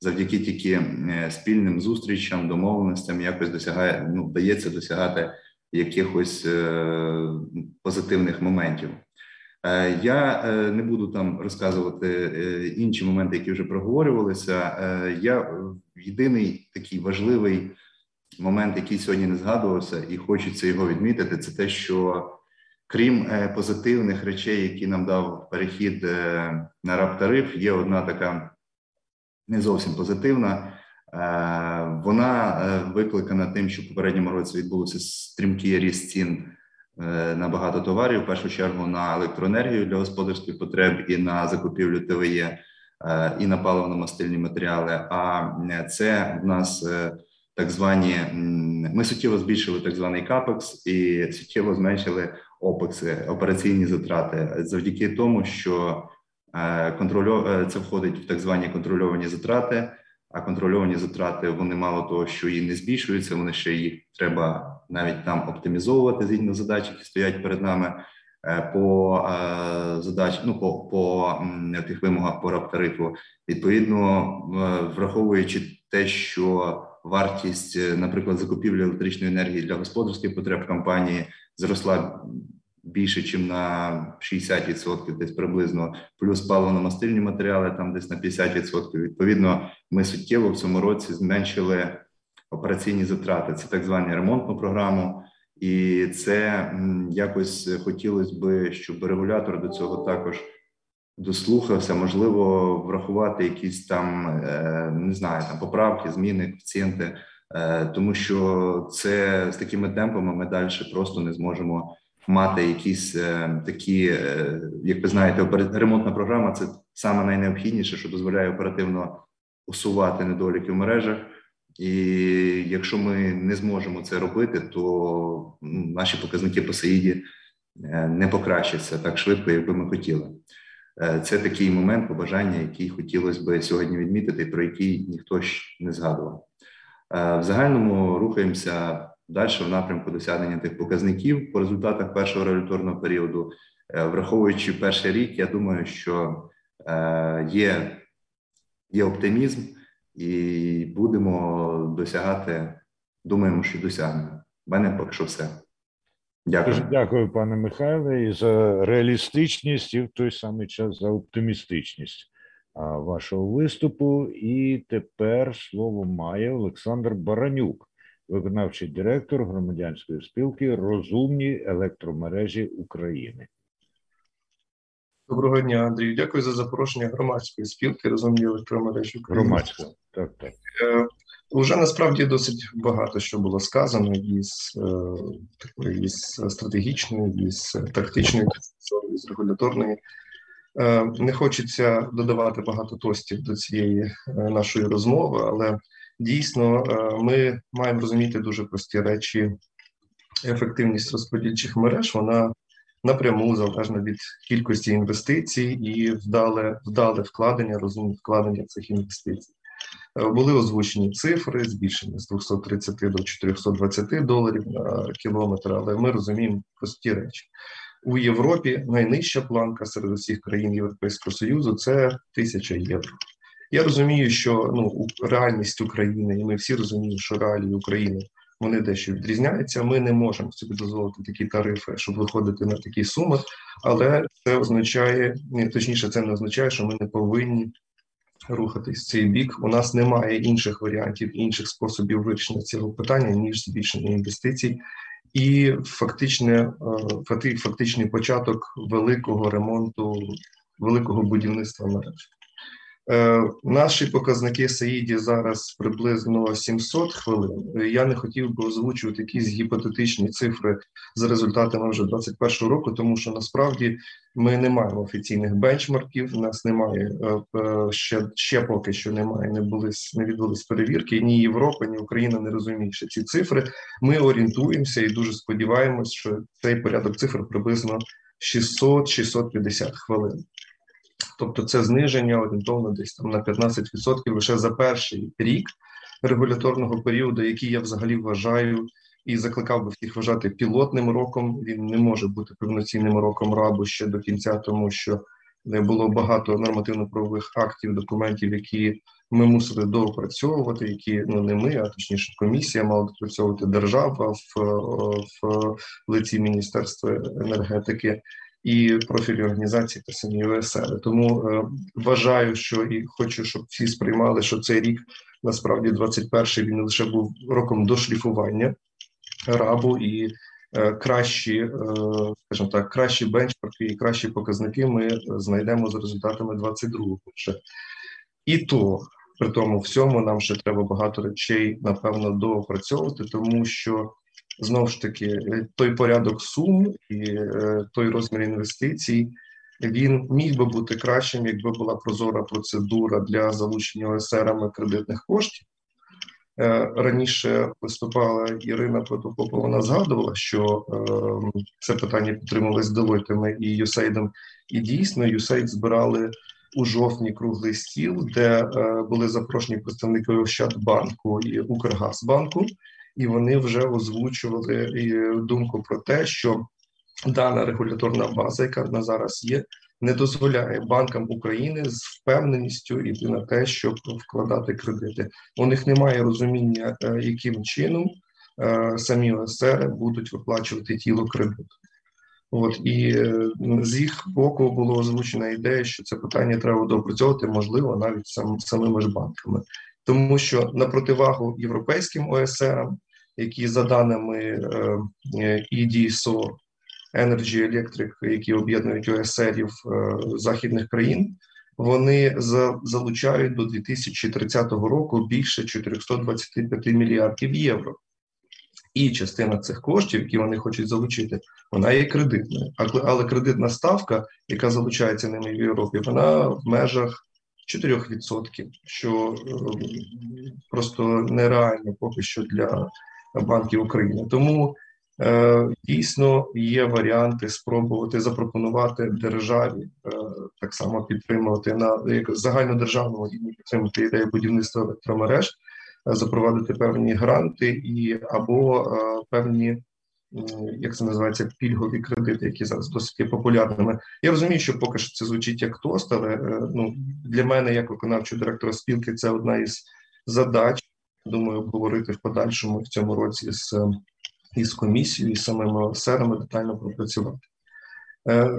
завдяки тільки е, спільним зустрічам, домовленостям якось досягає, ну, вдається досягати якихось е, позитивних моментів. Е, я не буду там розказувати інші моменти, які вже проговорювалися. Я єдиний такий важливий момент, який сьогодні не згадувався, і хочеться його відмітити, це те, що Крім позитивних речей, які нам дав перехід на раб тариф, є одна така не зовсім позитивна. Е, вона викликана тим, що в попередньому році відбувся стрімкий ріст цін на багато товарів. В першу чергу на електроенергію для господарських потреб і на закупівлю ТВЄ, і на паливно-мастильні матеріали. А це в нас так звані ми суттєво збільшили так званий капекс і суттєво зменшили опекси, операційні затрати завдяки тому, що е, контрольо е, це входить в так звані контрольовані затрати. А контрольовані затрати вони мало того, що і не збільшуються, вони ще їх треба навіть там оптимізовувати згідно задач, які стоять перед нами е, по задач, ну по по тих вимогах по тарифу. Відповідно, враховуючи те, що вартість, наприклад, закупівлі електричної енергії для господарських потреб компанії зросла більше, ніж на 60%, десь приблизно, плюс паливно-мастильні матеріали там десь на 50%. Відповідно, ми суттєво в цьому році зменшили операційні затрати. Це так звані ремонтну програму. І це якось хотілося би, щоб регулятор до цього також дослухався, можливо, врахувати якісь там е, не знаю, там поправки, зміни, коефіцієнти, е, тому що це з такими темпами ми далі просто не зможемо мати якісь е, такі, як ви знаєте, ремонтна програма це саме найнеобхідніше, що дозволяє оперативно усувати недоліки в мережах. І якщо ми не зможемо це робити, то наші показники по САїді не покращаться так швидко, як би ми хотіли. Е, це такий момент побажання, який хотілося б сьогодні відмітити, про який ніхто ж не згадував. Е, в загальному рухаємося далі в напрямку досягнення тих показників по результатах першого регуляторного періоду. Е, враховуючи перший рік, я думаю, що є, є оптимізм, і будемо досягати. Думаємо, що досягнемо. У мене поки що все. Дякую, Дуже дякую, пане Михайле, і за реалістичність, і в той самий час за оптимістичність вашого виступу. І тепер слово має Олександр Баранюк, виконавчий директор громадянської спілки Розумні електромережі України. Доброго дня, Андрію. Дякую за запрошення громадської спілки Розумні електромережі України. Громадська, так, так. Е, Уже насправді досить багато що було сказано із е, такої із стратегічної, із тактичної, із регуляторної. Е, не хочеться додавати багато тостів до цієї нашої розмови, але дійсно ми маємо розуміти дуже прості речі. Ефективність розподільчих мереж вона напряму залежна від кількості інвестицій і вдале вдале вкладення, розумне вкладення цих інвестицій. Е, були озвучені цифри, збільшення з 230 до 420 доларів на кілометр, але ми розуміємо прості речі. У Європі найнижча планка серед усіх країн Європейського Союзу це 1000 євро. Я розумію, що ну реальність України, і ми всі розуміємо, що реалії України вони дещо відрізняються. Ми не можемо собі дозволити такі тарифи, щоб виходити на такі суми, але це означає, точніше, це не означає, що ми не повинні рухатись в цей бік. У нас немає інших варіантів, інших способів вирішення цього питання ніж збільшення інвестицій, і фактичне е, фактичний початок великого ремонту, великого будівництва мереж. Е, наші показники Саїді зараз приблизно 700 хвилин. Я не хотів би озвучувати якісь гіпотетичні цифри за результатами вже 2021 року, тому що насправді ми не маємо офіційних бенчмарків. У нас немає е, е, ще ще поки що немає. Не були не відбулись перевірки. Ні Європа, ні Україна не розуміють що ці цифри. Ми орієнтуємося і дуже сподіваємось, що цей порядок цифр приблизно 600-650 хвилин. Тобто це зниження орієнтовно десь там на 15% лише за перший рік регуляторного періоду, який я взагалі вважаю і закликав би всіх вважати пілотним роком. Він не може бути повноцінним роком рабу ще до кінця, тому що не було багато нормативно-правових актів, документів, які ми мусили доопрацьовувати, які ну не ми, а точніше комісія мала допрацьовувати держава в, в лиці Міністерства енергетики і профілі організації та самі ОСР. Тому е, вважаю, що і хочу, щоб всі сприймали, що цей рік насправді 21-й він лише був роком дошліфування рабу, і кращі, скажімо так, кращі бенчмарки і кращі показники ми знайдемо за результатами 22-го. І то при тому всьому нам ще треба багато речей, напевно, доопрацьовувати, тому що знову ж таки той порядок сум і той розмір інвестицій він міг би бути кращим, якби була прозора процедура для залучення ОСРами кредитних коштів. Е, раніше виступала Ірина Протопопова, вона згадувала, що е, це питання підтримувалось Делойтами і Юсейдом. І дійсно, Юсейд збирали у жовтні круглий стіл, де е, були запрошені представники Ощадбанку і Укргазбанку, і вони вже озвучували думку про те, що дана регуляторна база, яка на зараз є, не дозволяє банкам України з впевненістю йти на те, щоб вкладати кредити. У них немає розуміння, е, яким чином е, самі ОСР будуть виплачувати тіло кредиту. От і е, з їх боку було озвучена ідея, що це питання треба допрацьовувати, можливо, навіть сам самими ж банками, тому що на противагу європейським ОСРам, які за даними е, EDSO Energy Electric, які об'єднують ОСРів е, західних країн, вони залучають до 2030 року більше 425 мільярдів євро. І частина цих коштів, які вони хочуть залучити, вона є кредитною. Але кредитна ставка, яка залучається ними в Європі, вона в межах 4%, що е, просто нереально поки що для банків України. Тому Е, дійсно, є варіанти спробувати запропонувати державі е, так само підтримувати на як загальнодержавному рівні підтримати ідею будівництва електромереж, е, запровадити певні гранти і або певні. Як це називається пільгові кредити, які зараз досить популярними. Я розумію, що поки що це звучить як тост, але ну для мене, як виконавчого директора спілки, це одна із задач. Думаю, обговорити в подальшому в цьому році з із комісією, і самими серами детально пропрацювати. Е,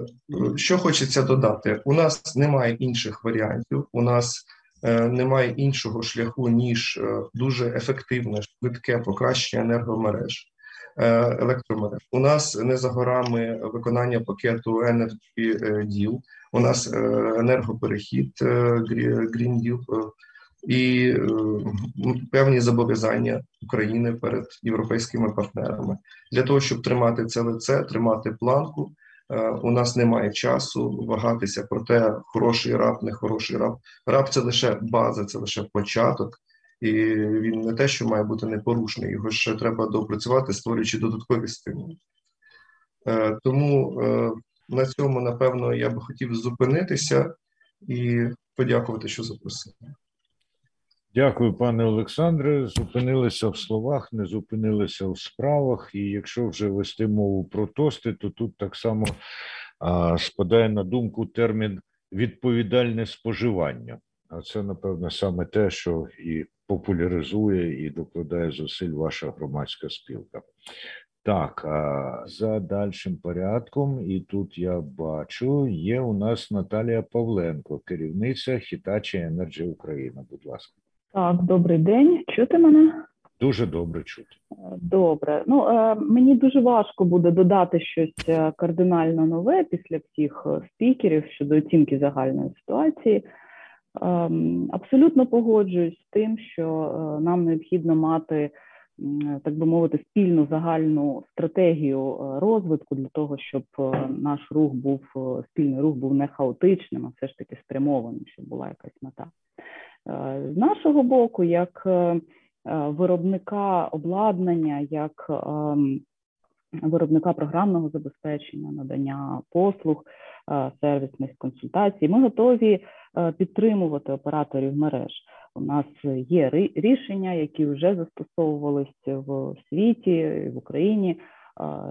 що хочеться додати? У нас немає інших варіантів, у нас е, немає іншого шляху, ніж е, дуже ефективне, швидке покращення енергомереж, електромереж. У нас не за горами виконання пакету Energy Deal, у нас енергоперехід Green Deal, і е, певні зобов'язання України перед європейськими партнерами для того, щоб тримати це лице, тримати планку. Е, у нас немає часу вагатися про те, хороший раб, не хороший раб. Раб це лише база, це лише початок, і він не те, що має бути непорушний. Його ще треба допрацювати, створюючи додаткові стимули. Е, тому на цьому напевно я би хотів зупинитися і подякувати, що запросили. Дякую, пане Олександре. Зупинилися в словах, не зупинилися в справах. І якщо вже вести мову про тости, то тут так само а, спадає на думку термін відповідальне споживання. А це, напевно, саме те, що і популяризує і докладає зусиль ваша громадська спілка. Так, а за дальшим порядком, і тут я бачу, є у нас Наталія Павленко, керівниця Hitachi Energy Україна. Будь ласка. Так, добрий день. Чути мене? Дуже добре чути. Добре. Ну е, мені дуже важко буде додати щось е, кардинально нове після всіх е, спікерів щодо оцінки загальної ситуації. Ем, абсолютно погоджуюсь з тим, що нам необхідно мати, так би мовити, спільну загальну стратегію розвитку для того, щоб наш рух був спільний рух був не хаотичним, а все ж таки спрямованим, щоб була якась мета. Е, з нашого боку, як е, е, виробника обладнання, як виробника програмного забезпечення, надання послуг, сервісних консультацій, ми готові підтримувати операторів мереж. У нас є рішення, які вже застосовувалися в світі в Україні.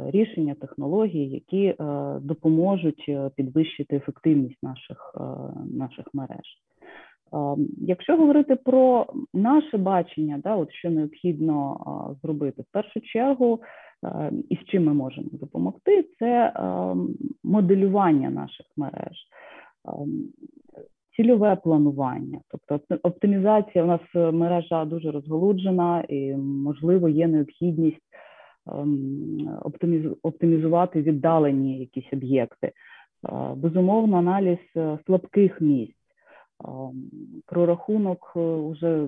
Рішення технологій, які допоможуть підвищити ефективність наших наших мереж. Якщо говорити про наше бачення, да, от що необхідно зробити, в першу чергу, і з чим ми можемо допомогти, це моделювання наших мереж, цільове планування, тобто оптимізація у нас мережа дуже розголуджена, і можливо є необхідність оптимізувати віддалені якісь об'єкти. Безумовно, аналіз слабких місць, прорахунок вже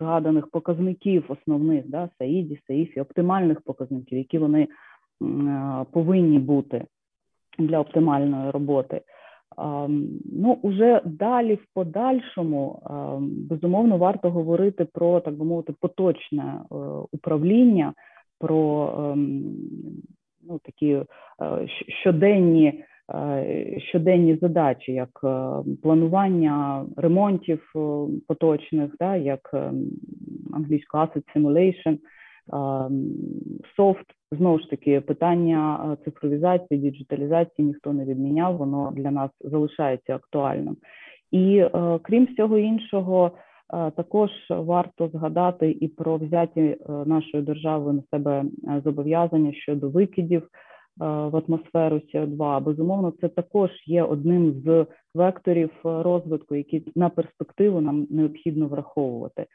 згаданих показників основних да, САІДі, САІФі, оптимальних показників, які вони повинні бути для оптимальної роботи. Ну, уже далі в подальшому безумовно варто говорити про так би мовити поточне е, управління, про ем, ну, такі е, щоденні е, щоденні задачі, як планування ремонтів поточних, да, як англійською asset simulation, софт Знову ж таки, питання е, цифровізації, діджиталізації ніхто не відміняв, воно для нас залишається актуальним. І е, крім всього іншого, е, також варто згадати і про взяті нашою державою на себе зобов'язання щодо викидів в атмосферу СО2. Безумовно, це також є одним з векторів розвитку, які на перспективу нам необхідно враховувати.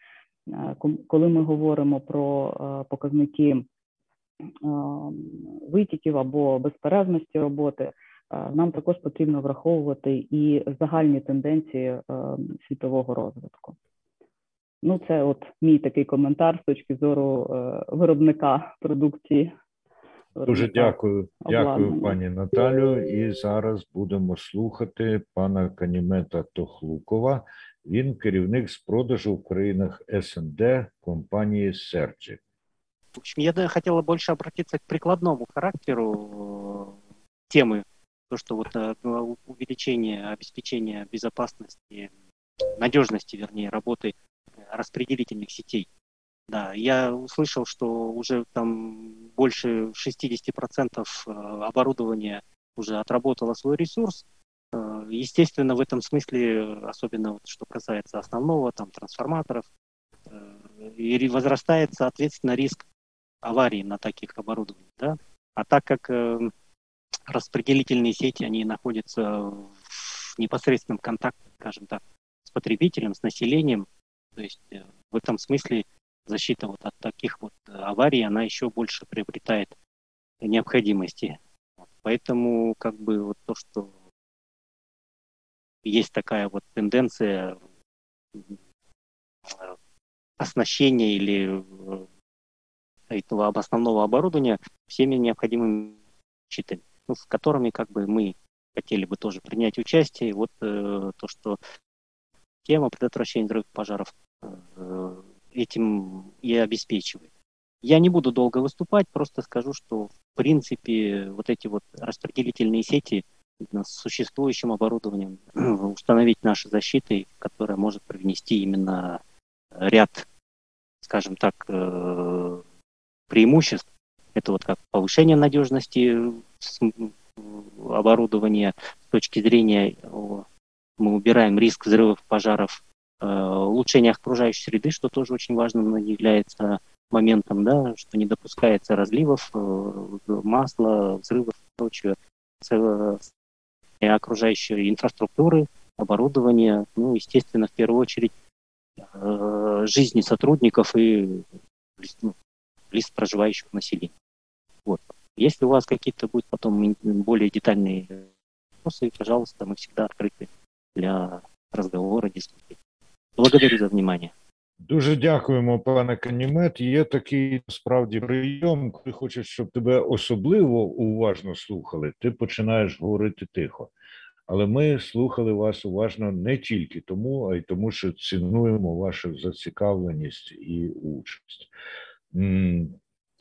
Коли ми говоримо про показники витіків або безперервності роботи, нам також потрібно враховувати і загальні тенденції світового розвитку. Ну, це от мій такий коментар з точки зору виробника продукції. Дуже дякую, дякую, пані Наталю. І зараз будемо слухати пана Канімета Тохлукова. Він керівник з продажу в країнах СНД компанії Серчик. В общем, я хотела больше обратиться к прикладному характеру э, темы, то, что вот э, ну, увеличение обеспечения безопасности, надежности, вернее, работы э, распределительных сетей. Да, я услышал, что уже там больше 60% оборудования уже отработало свой ресурс. Естественно, в этом смысле, особенно вот, что касается основного, там, трансформаторов, и возрастает, соответственно, риск аварии на таких оборудованиях. Да? А так как э, распределительные сети, они находятся в непосредственном контакте, скажем так, с потребителем, с населением, то есть э, в этом смысле защита вот от таких вот аварий, она еще больше приобретает необходимости. Поэтому как бы вот то, что есть такая вот тенденция э, оснащения или э, этого основного оборудования всеми необходимыми щитами, ну, с которыми как бы мы хотели бы тоже принять участие. Вот э, то, что тема предотвращения взрывов пожаров э, этим и обеспечивает. Я не буду долго выступать, просто скажу, что в принципе вот эти вот распределительные сети с существующим оборудованием [clears throat] установить наши защиты, которая может привнести именно ряд, скажем так, э, преимуществ. Это вот как повышение надежности оборудования с точки зрения мы убираем риск взрывов, пожаров, улучшение окружающей среды, что тоже очень важным является моментом, да, что не допускается разливов э, масла, взрывов и прочего, окружающей инфраструктуры, оборудования, ну, естественно, в первую очередь, э, жизни сотрудников и ну, лист проживающих населения. Вот. Если у вас какие-то будут потом более детальные вопросы, пожалуйста, мы всегда открыты для разговора, дискуссии. Благодарю за внимание. Дуже дякуємо, пане Канімет. Є такий справді прийом, коли хочеш, щоб тебе особливо уважно слухали, ти починаєш говорити тихо. Але ми слухали вас уважно не тільки тому, а й тому, що цінуємо вашу зацікавленість і участь.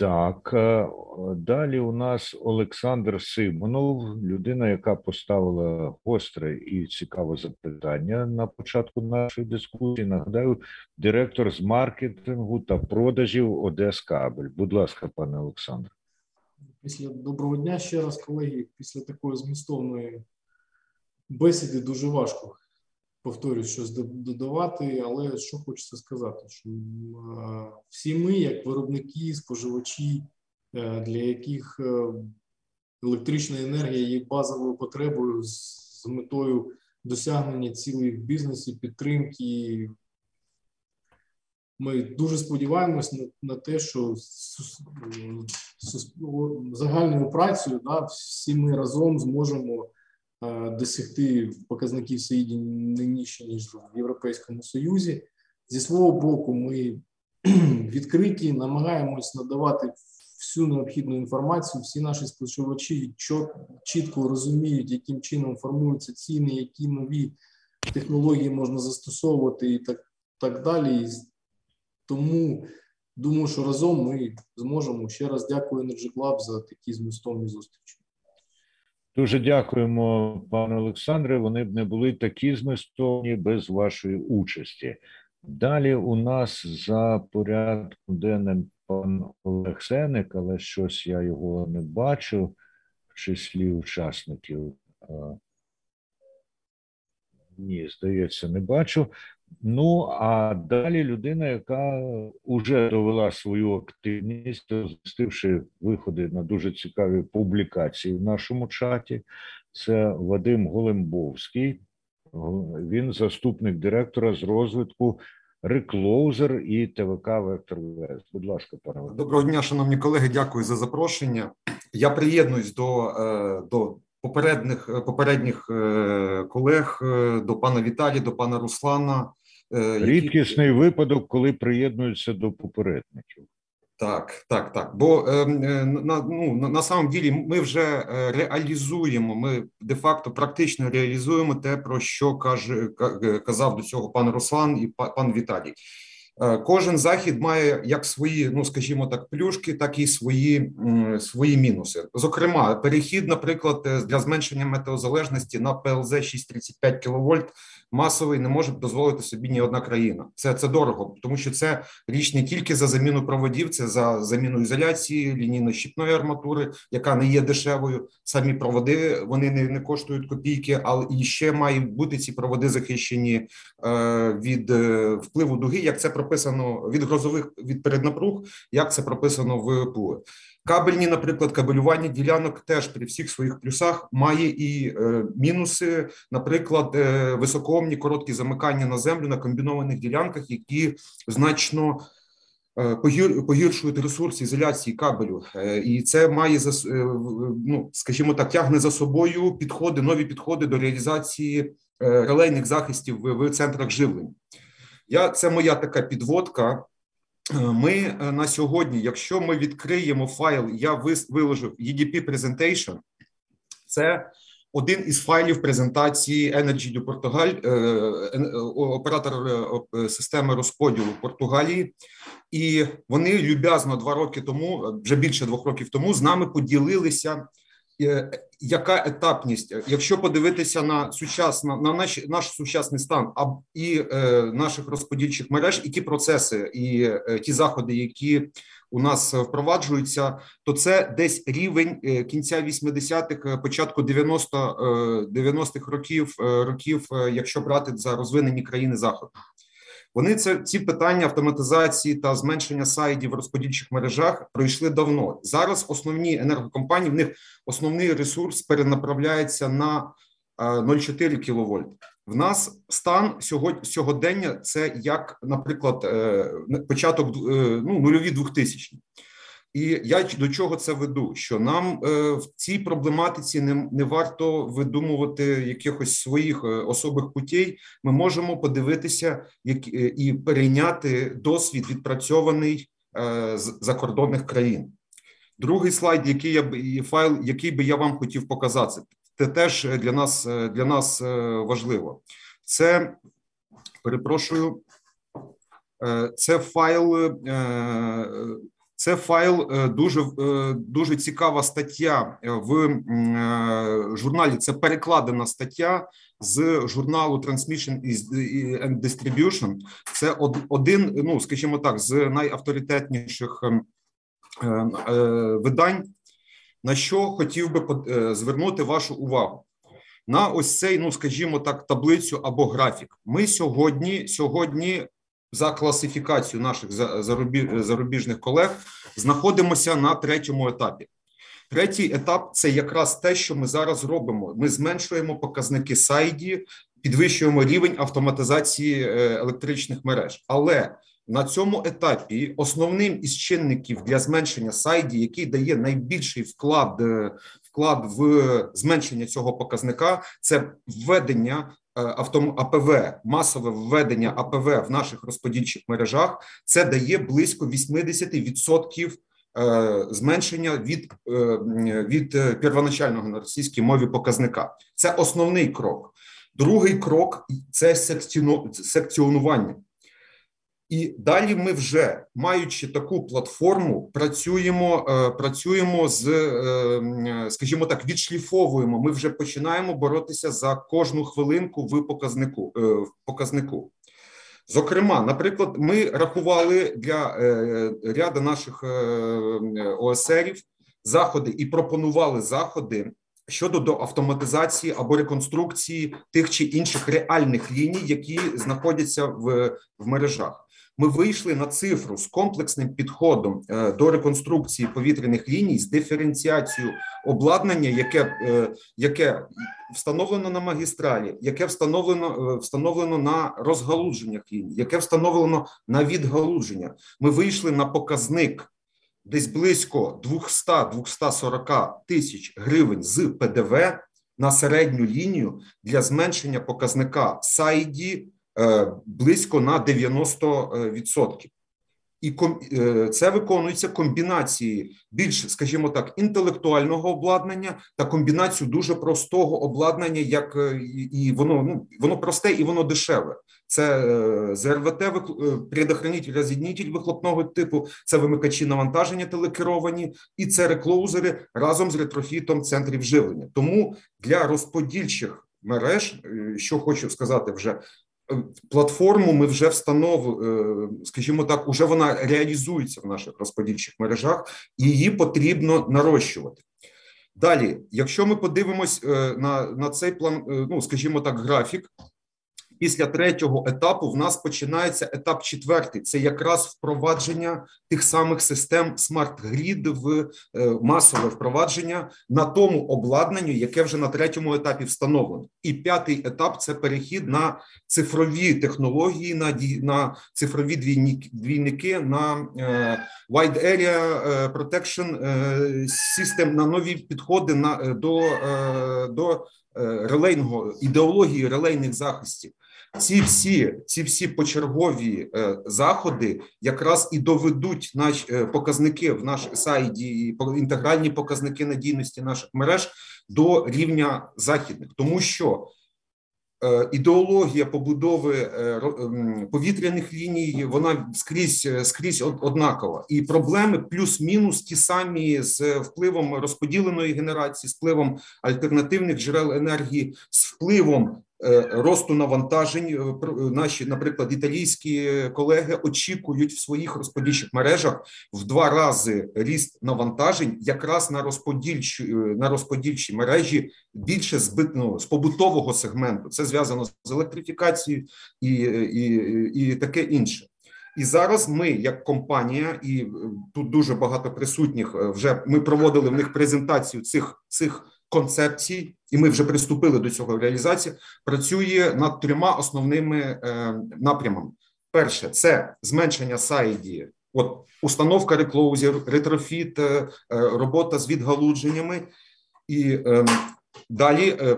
Так, е, далі у нас Олександр Симонов, людина, яка поставила гостре і цікаве запитання на початку нашої дискусії. Нагадаю, директор з маркетингу та продажів Одес Кабель. Будь ласка, пане Олександр. Після доброго дня ще раз, колеги. Після такої змістовної бесіди дуже важко повторюю, щось додавати, але що хочеться сказати, що всі ми, як виробники, споживачі, е, для яких е, електрична енергія є базовою потребою з метою досягнення цілей в бізнесі, підтримки. Ми дуже сподіваємось на, на те, що загальною працею, да, всі ми разом зможемо досягти показників всі не нижче, ніж в Європейському Союзі. Зі свого боку, ми [clears throat] відкриті, намагаємось надавати всю необхідну інформацію. Всі наші споживачі чітко розуміють, яким чином формуються ціни, які нові технології можна застосовувати і так, так далі. Тому думаю, що разом ми зможемо. Ще раз дякую Energy Club за такі змістовні зустрічі. Дуже дякуємо, пане Олександре. Вони б не були такі змістовні без вашої участі. Далі у нас за порядком денним пан Олег Сеник, але щось я його не бачу в числі учасників. Ні, здається, не бачу. Ну а далі людина, яка вже довела свою активність, розмістивши виходи на дуже цікаві публікації в нашому чаті, це Вадим Голембовський. Він заступник директора з розвитку Реклоузер і ТВК Вектор ВС. Будь ласка, пане доброго дня, шановні колеги. Дякую за запрошення. Я приєднуюсь до е, до попередніх попередніх е, колег, е, до пана Віталія, до пана Руслана. Рідкісний які... випадок, коли приєднуються до попередників. Так, так, так. Бо е, на ну на самом ділі ми вже реалізуємо. Ми де-факто практично реалізуємо те, про що каже казав до цього пан Руслан і пан Віталій. Е, кожен захід має як свої, ну скажімо так, плюшки, так і свої свої мінуси. Зокрема, перехід, наприклад, е, для зменшення метеозалежності на ПЛЗ 635 кВт масовий не може дозволити собі ні одна країна. Це це дорого, тому що це річ не тільки за заміну проводів, це за заміну ізоляції, лінійно-щіпної арматури, яка не є дешевою. Самі проводи вони не не коштують копійки, але і ще мають бути ці проводи захищені е, від е, впливу дуги, як це прописано від грозових від переднапруг, як це прописано в ПУЕ. Кабельні, наприклад, кабелювання ділянок теж при всіх своїх плюсах має і е, мінуси, наприклад, е, високоомні короткі замикання на землю на комбінованих ділянках, які значно е, погіршують ресурс ізоляції кабелю, е, і це має е, ну, скажімо так, тягне за собою підходи, нові підходи до реалізації релейних захистів в центрах живлення. Я це моя така підводка. Ми е, на сьогодні, якщо ми відкриємо файл, я виложив EDP Presentation, це один із файлів презентації Energy do Portugal, е, е, оператор системи розподілу Португалії, і вони люб'язно два роки тому, вже більше двох років тому, з нами поділилися Е, яка етапність, якщо подивитися на сучасна на наш наш сучасний стан, а і е, наших розподільчих мереж, і ті процеси, і е, ті заходи, які у нас впроваджуються, то це десь рівень е, кінця 80-х, початку 90 90-х років років, якщо брати за розвинені країни заходу. Вони це ці питання автоматизації та зменшення сайдів в розподільчих мережах пройшли давно. Зараз основні енергокомпанії в них основний ресурс перенаправляється на 0,4 кВт. В нас стан сьогодні сьогодення це як, наприклад, е, початок е, ну, нульові 2000 і я до чого це веду? Що нам е, в цій проблематиці не не варто видумувати якихось своїх е, особих путей. Ми можемо подивитися як, е, і перейняти досвід відпрацьований з закордонних країн. Другий слайд, який я і файл, який би я вам хотів показати, це теж для нас для нас важливо. Це перепрошую, це файл. Це файл е, дуже е, дуже цікава стаття е, в журналі. Це перекладена стаття з журналу Transmission and Distribution. Це один, ну скажімо так, з найавторитетніших видань. На що хотів би звернути вашу увагу на ось цей, ну скажімо так, таблицю або графік. Ми сьогодні сьогодні за класифікацію наших зарубіжних колег знаходимося на третьому етапі. Третій етап це якраз те, що ми зараз робимо. Ми зменшуємо показники сайді, підвищуємо рівень автоматизації е, електричних мереж. Але на цьому етапі основним із чинників для зменшення сайді, який дає найбільший вклад е, вклад в зменшення цього показника, це введення АПВ, масове введення АПВ в наших розподільчих мережах. Це дає близько 80% е, зменшення від від первоначального на російській мові показника. Це основний крок. Другий крок це секціонування. І далі ми вже маючи таку платформу, працюємо е, працюємо з, е, скажімо так, відшліфовуємо. Ми вже починаємо боротися за кожну хвилинку в показнику. Е, в показнику. Зокрема, наприклад, ми рахували для ряду наших ОСРів заходи і пропонували заходи щодо до автоматизації або реконструкції тих чи інших реальних ліній, які знаходяться в, в мережах. Ми вийшли на цифру з комплексним підходом е, до реконструкції повітряних ліній з диференціацією обладнання, яке е, яке встановлено на магістралі, яке встановлено е, встановлено на розгалудженнях ліній, яке встановлено на відгалудження. Ми вийшли на показник десь близько 200-240 тисяч гривень з ПДВ на середню лінію для зменшення показника сайді близько на 90%. І е, це виконується комбінації більш, скажімо так, інтелектуального обладнання та комбінацію дуже простого обладнання, як е, і воно ну воно просте і воно дешеве. Це ЗРВТ, предохранитель, розіднітель вихлопного типу, це вимикачі навантаження телекеровані, і це реклоузери разом з ретрофітом центрів живлення. Тому для розподільчих мереж, що хочу сказати, вже платформу ми вже встановили, скажімо так, уже вона реалізується в наших розподільчих мережах, і її потрібно нарощувати. Далі, якщо ми подивимось е, на на цей план, е, ну скажімо так, графік, після третього етапу в нас починається етап четвертий. Це якраз впровадження тих самих систем smart grid в е, масове впровадження на тому обладнанню, яке вже на третьому етапі встановлено. І п'ятий етап це перехід на цифрові технології, на на цифрові двійники, на е, Wide Area е, Protection System, на нові підходи на до, до релейного ідеології релейних захистів. Ці всі ці всі почергові е, заходи якраз і доведуть наші е, показники в наш сайді, інтегральні показники надійності наших мереж до рівня західних, тому що е, ідеологія побудови повітряних ліній вона скрізь скрізь однакова, і проблеми плюс-мінус ті самі з впливом розподіленої генерації, з впливом альтернативних джерел енергії, з впливом росту навантажень. Е, е, наші, наприклад, італійські колеги очікують в своїх розподільчих мережах в два рази ріст навантажень, якраз на розподільчі на розподільчі мережі більше збитно з побутового сегменту. Це зв'язано з електрифікацією і, і, і таке інше. І зараз ми, як компанія, і тут дуже багато присутніх вже ми проводили в них презентацію цих цих концепцій, і ми вже приступили до цього реалізації. Працює над трьома основними е, напрямами: перше це зменшення сайді, от установка реклоузів, ретрофіт, е, робота з відгалудженнями, і е, далі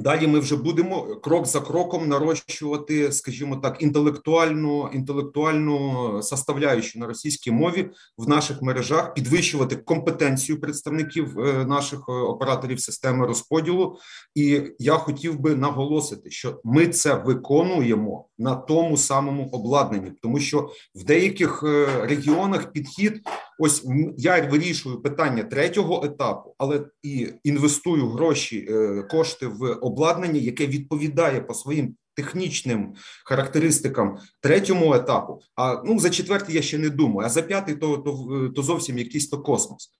Далі ми вже будемо крок за кроком нарощувати, скажімо так, інтелектуальну інтелектуальну составляючу на російській мові в наших мережах, підвищувати компетенцію представників е, наших е, операторів системи розподілу. І я хотів би наголосити, що ми це виконуємо на тому самому обладнанні, тому що в деяких е, регіонах підхід. Ось я вирішую питання третього етапу, але і інвестую гроші, кошти в обладнання, яке відповідає по своїм технічним характеристикам третьому етапу. А ну за четвертий я ще не думаю. А за п'ятий то, то, то зовсім якийсь то космос.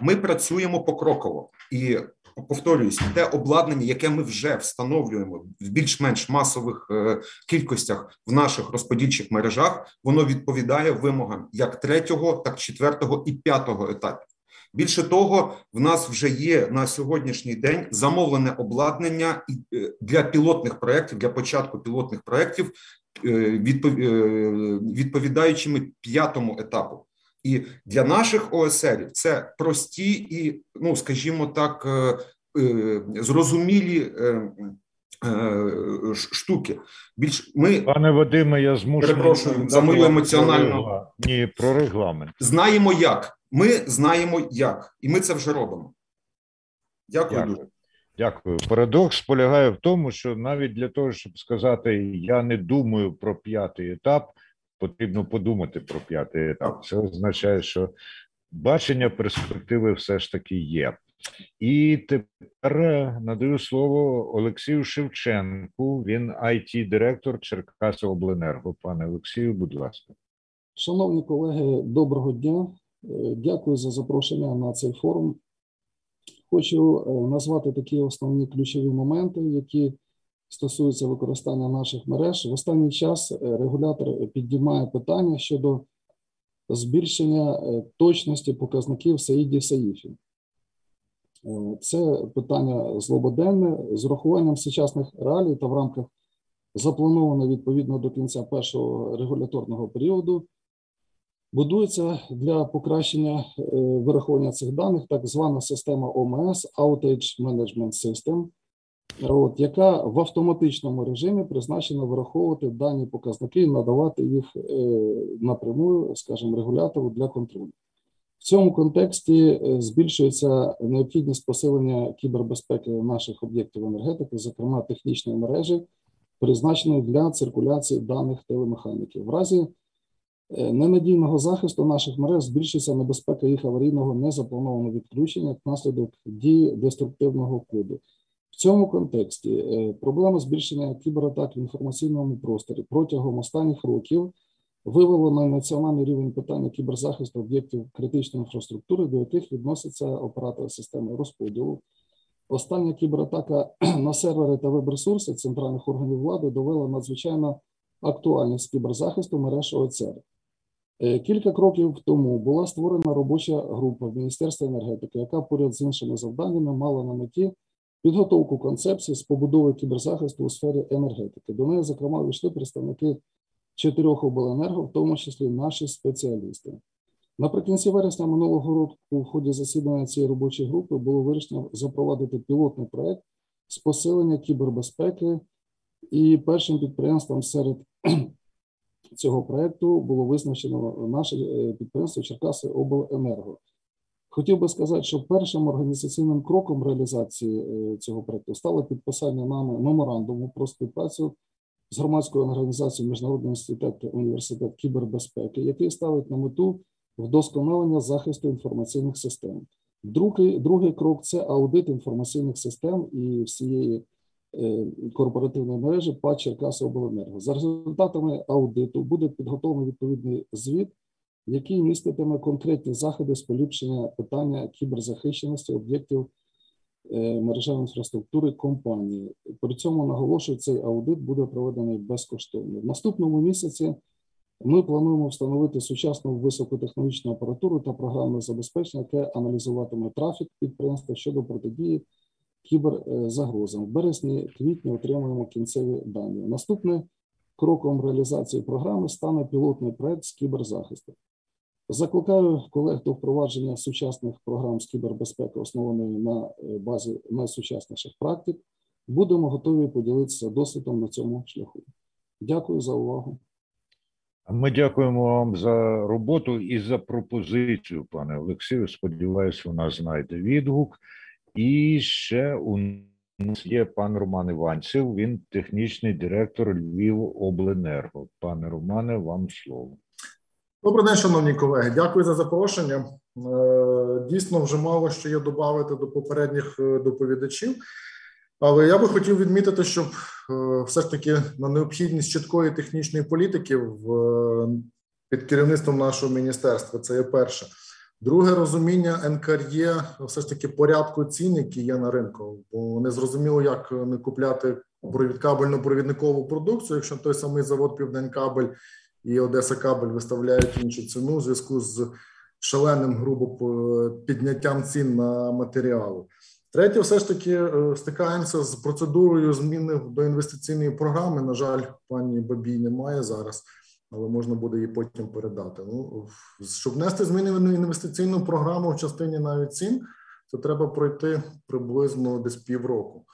Ми працюємо покроково і. Повторююсь, те обладнання, яке ми вже встановлюємо в більш-менш масових е, кількостях в наших розподільчих мережах, воно відповідає вимогам як третього, так четвертого і п'ятого етапів. Більше того, в нас вже є на сьогоднішній день замовлене обладнання е, для пілотних проєктів, для початку пілотних проєктів відповідаючими п'ятому етапу. І для наших ОСРів це прості і, ну скажімо так, зрозумілі штуки. Більш ми пане Вадиме, я змушений перепрошую за мою емоціональну ні про регламент. Знаємо як. Ми знаємо як, і ми це вже робимо. Дякую, Дякую. дуже. Дякую. Парадокс полягає в тому, що навіть для того, щоб сказати я не думаю про п'ятий етап, потрібно подумати про п'ятий етап. Це означає, що бачення перспективи все ж таки є. І тепер надаю слово Олексію Шевченку. Він it директор Черкасобленерго. Пане Олексію, будь ласка. Шановні колеги, доброго дня. Дякую за запрошення на цей форум. Хочу назвати такі основні ключові моменти, які стосуються використання наших мереж. В останній час регулятор піднімає питання щодо збільшення точності показників Саїді Саїфі. Це питання злободенне з урахуванням сучасних реалій та в рамках заплановано відповідно до кінця першого регуляторного періоду. Будується для покращення вирахування цих даних так звана система ОМС Outage Management System, от, яка в автоматичному режимі призначена вираховувати дані показники і надавати їх напряму, скажімо, регулятору для контролю. В цьому контексті збільшується необхідність посилення кібербезпеки наших об'єктів енергетики, зокрема технічної мережі, призначеної для циркуляції даних телемеханіків. В разі ненадійного захисту наших мереж збільшується небезпека їх аварійного незапланованого відключення внаслідок дії деструктивного коду. Цьому контексті проблема збільшення кібератак в інформаційному просторі протягом останніх років вивело на національний рівень питання кіберзахисту об'єктів критичної інфраструктури, до яких відносяться оператори системи розподілу. Остання кібератака [clears throat] на сервери та веб-ресурси центральних органів влади довела надзвичайно актуальність кіберзахисту мереж ОЦР. Кілька кроків тому була створена робоча група в Міністерстві енергетики, яка поряд з іншими завданнями мала на меті підготовку концепції з побудови кіберзахисту у сфері енергетики. До неї, зокрема, вийшли представники чотирьох обленерго, в тому числі наші спеціалісти. Наприкінці вересня минулого року в ході засідання цієї робочої групи було вирішено запровадити пілотний проект з посилення кібербезпеки, і першим підприємством серед [clears throat] цього проекту було визначено наше підприємство Черкаси Обленерго. Хотів би сказати, що першим організаційним кроком реалізації цього проекту стало підписання нами меморандуму про співпрацю з громадською організацією Міжнародний інститут університет кібербезпеки, який ставить на мету вдосконалення захисту інформаційних систем. Другий другий крок це аудит інформаційних систем і всієї е, корпоративної мережі ПАД Черкасобленерго. За результатами аудиту буде підготовлений відповідний звіт, який міститиме конкретні заходи з поліпшення питання кіберзахищеності об'єктів е, мережевої інфраструктури компанії. При цьому наголошую, цей аудит буде проведений безкоштовно. В наступному місяці ми плануємо встановити сучасну високотехнологічну апаратуру та програмне забезпечення, яке аналізуватиме трафік підприємства щодо протидії кіберзагрозам. В березні-квітні отримуємо кінцеві дані. Наступним кроком реалізації програми стане пілотний проект з кіберзахисту. Закликаю колег до впровадження сучасних програм з кібербезпеки, основаної на базі найсучасніших практик. Будемо готові поділитися досвідом на цьому шляху. Дякую за увагу. Ми дякуємо вам за роботу і за пропозицію, пане Олексію. Сподіваюсь, вона знайде відгук. І ще у нас є пан Роман Іванцев. Він технічний директор Львів Обленерго. Пане Романе, вам слово. Добрий день, шановні колеги. Дякую за запрошення. Дійсно, вже мало що є додати до попередніх доповідачів. Але я би хотів відмітити, щоб все ж таки на необхідність чіткої технічної політики в під керівництвом нашого міністерства. Це є перше. Друге розуміння НКРЄ все ж таки порядку цін, які є на ринку, бо не зрозуміло, як не купляти кабельну провідникову продукцію, якщо той самий завод Південкабель і Одеса Кабель виставляють іншу ціну в зв'язку з шаленим грубо підняттям цін на матеріали. Третє, все ж таки е, стикаємося з процедурою зміни до інвестиційної програми. На жаль, пані Бабій немає зараз, але можна буде її потім передати. Ну щоб внести зміни в інвестиційну програму в частині навіть цін, це треба пройти приблизно десь півроку.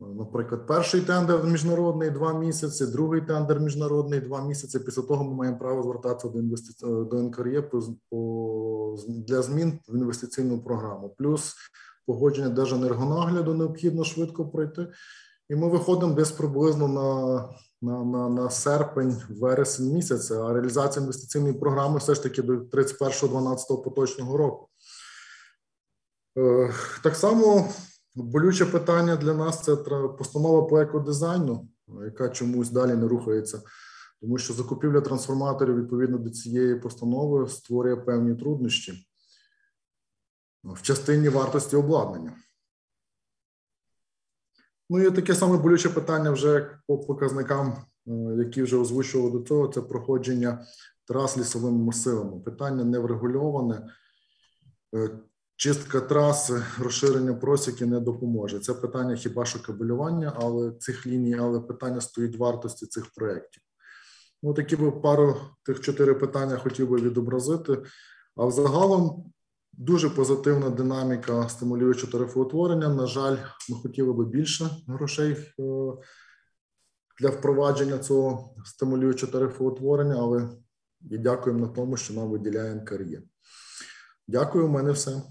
Наприклад, перший тендер міжнародний два місяці, другий тендер міжнародний два місяці. Після того ми маємо право звертатися до інвестиці... до НКРЄ по... для змін в інвестиційну програму. Плюс погодження Держенергонагляду необхідно швидко пройти, і ми виходимо десь приблизно на на, на, на серпень, вересень місяця. А реалізація інвестиційної програми все ж таки до 31.12 поточного року. Е, так само болюче питання для нас це постанова по екодизайну, яка чомусь далі не рухається, тому що закупівля трансформаторів відповідно до цієї постанови створює певні труднощі в частині вартості обладнання. Ну і таке саме болюче питання вже по показникам, е, які вже озвучували до цього, це проходження трас лісовими масивами. Питання не врегульоване. Чистка траси, розширення просіки не допоможе. Це питання хіба що кабелювання, але цих ліній, але питання стоїть вартості цих проєктів. Ну, такі би пару тих чотири питання хотів би відобразити. А взагалом Дуже позитивна динаміка стимулюючого тарифоутворення. На жаль, ми хотіли би більше грошей е, для впровадження цього стимулюючого тарифоутворення, але і дякуємо на тому, що нам виділяє НКРЄ. Дякую, у мене все.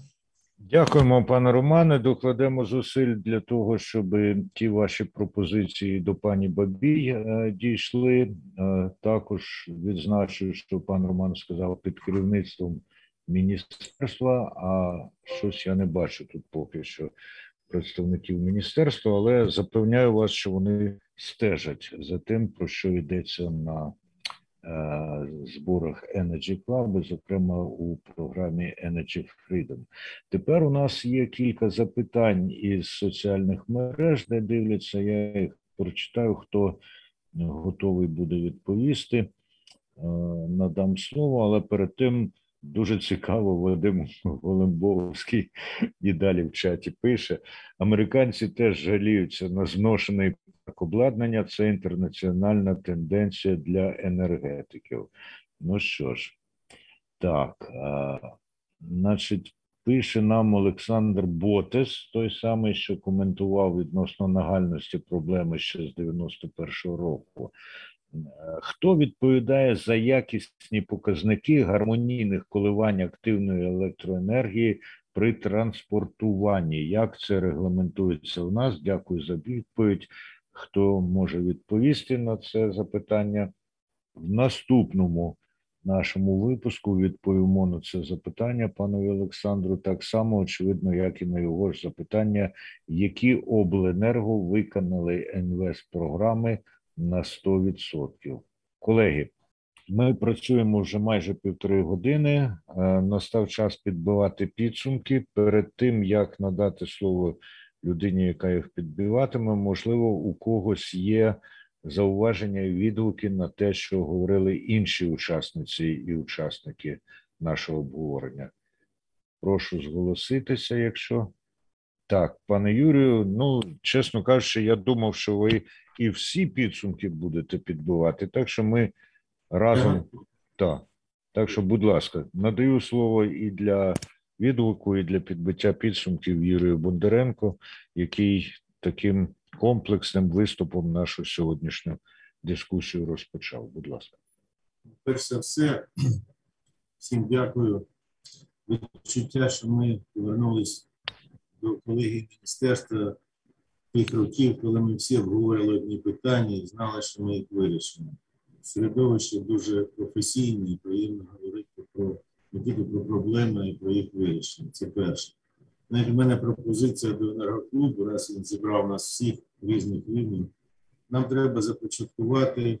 Дякуємо, пане Романе. Докладемо зусиль для того, щоб ті ваші пропозиції до пані Бабій е, дійшли. Е, також відзначу, що пан Роман сказав під керівництвом міністерства, а щось я не бачу тут поки що представників міністерства, але запевняю вас, що вони стежать за тим, про що йдеться на зборах Energy Club, зокрема у програмі Energy Freedom. Тепер у нас є кілька запитань із соціальних мереж, де дивляться. Я їх прочитаю, хто готовий буде відповісти. Е, надам слово, але перед тим. Дуже цікаво, Вадим Голембовський і далі в чаті пише: американці теж жаліються на зношений обладнання. Це інтернаціональна тенденція для енергетиків. Ну що ж, так, а, значить, пише нам Олександр Ботес, той самий, що коментував відносно нагальності проблеми ще з 91-го року. Хто відповідає за якісні показники гармонійних коливань активної електроенергії при транспортуванні? Як це регламентується у нас? Дякую за відповідь. Хто може відповісти на це запитання? В наступному нашому випуску відповімо на це запитання панові Олександру, так само очевидно, як і на його ж запитання, які обленерго виконали НВС програми на 100%. Колеги, ми працюємо вже майже півтори години. Е, настав час підбивати підсумки. Перед тим як надати слово людині, яка їх підбиватиме, можливо, у когось є зауваження і відгуки на те, що говорили інші учасниці і учасники нашого обговорення. Прошу зголоситися, якщо так, пане Юрію. Ну чесно кажучи, я думав, що ви і всі підсумки будете підбивати. Так що ми разом так. Так що, будь ласка, надаю слово і для відгуку, і для підбиття підсумків Юрію Бондаренко, який таким комплексним виступом нашу сьогоднішню дискусію розпочав. Будь ласка, перш за все, [clears throat] всім дякую. Відчуття, що ми повернулись до колеги міністерства тих років, коли ми всі обговорили одні питання і знали, що ми їх вирішимо. Середовище дуже професійне і приємно говорити про тільки про проблеми, й про їх вирішення. Це перше. Навіть у мене пропозиція до енергоклубу, раз він зібрав нас всіх різних рівнів. Нам треба започаткувати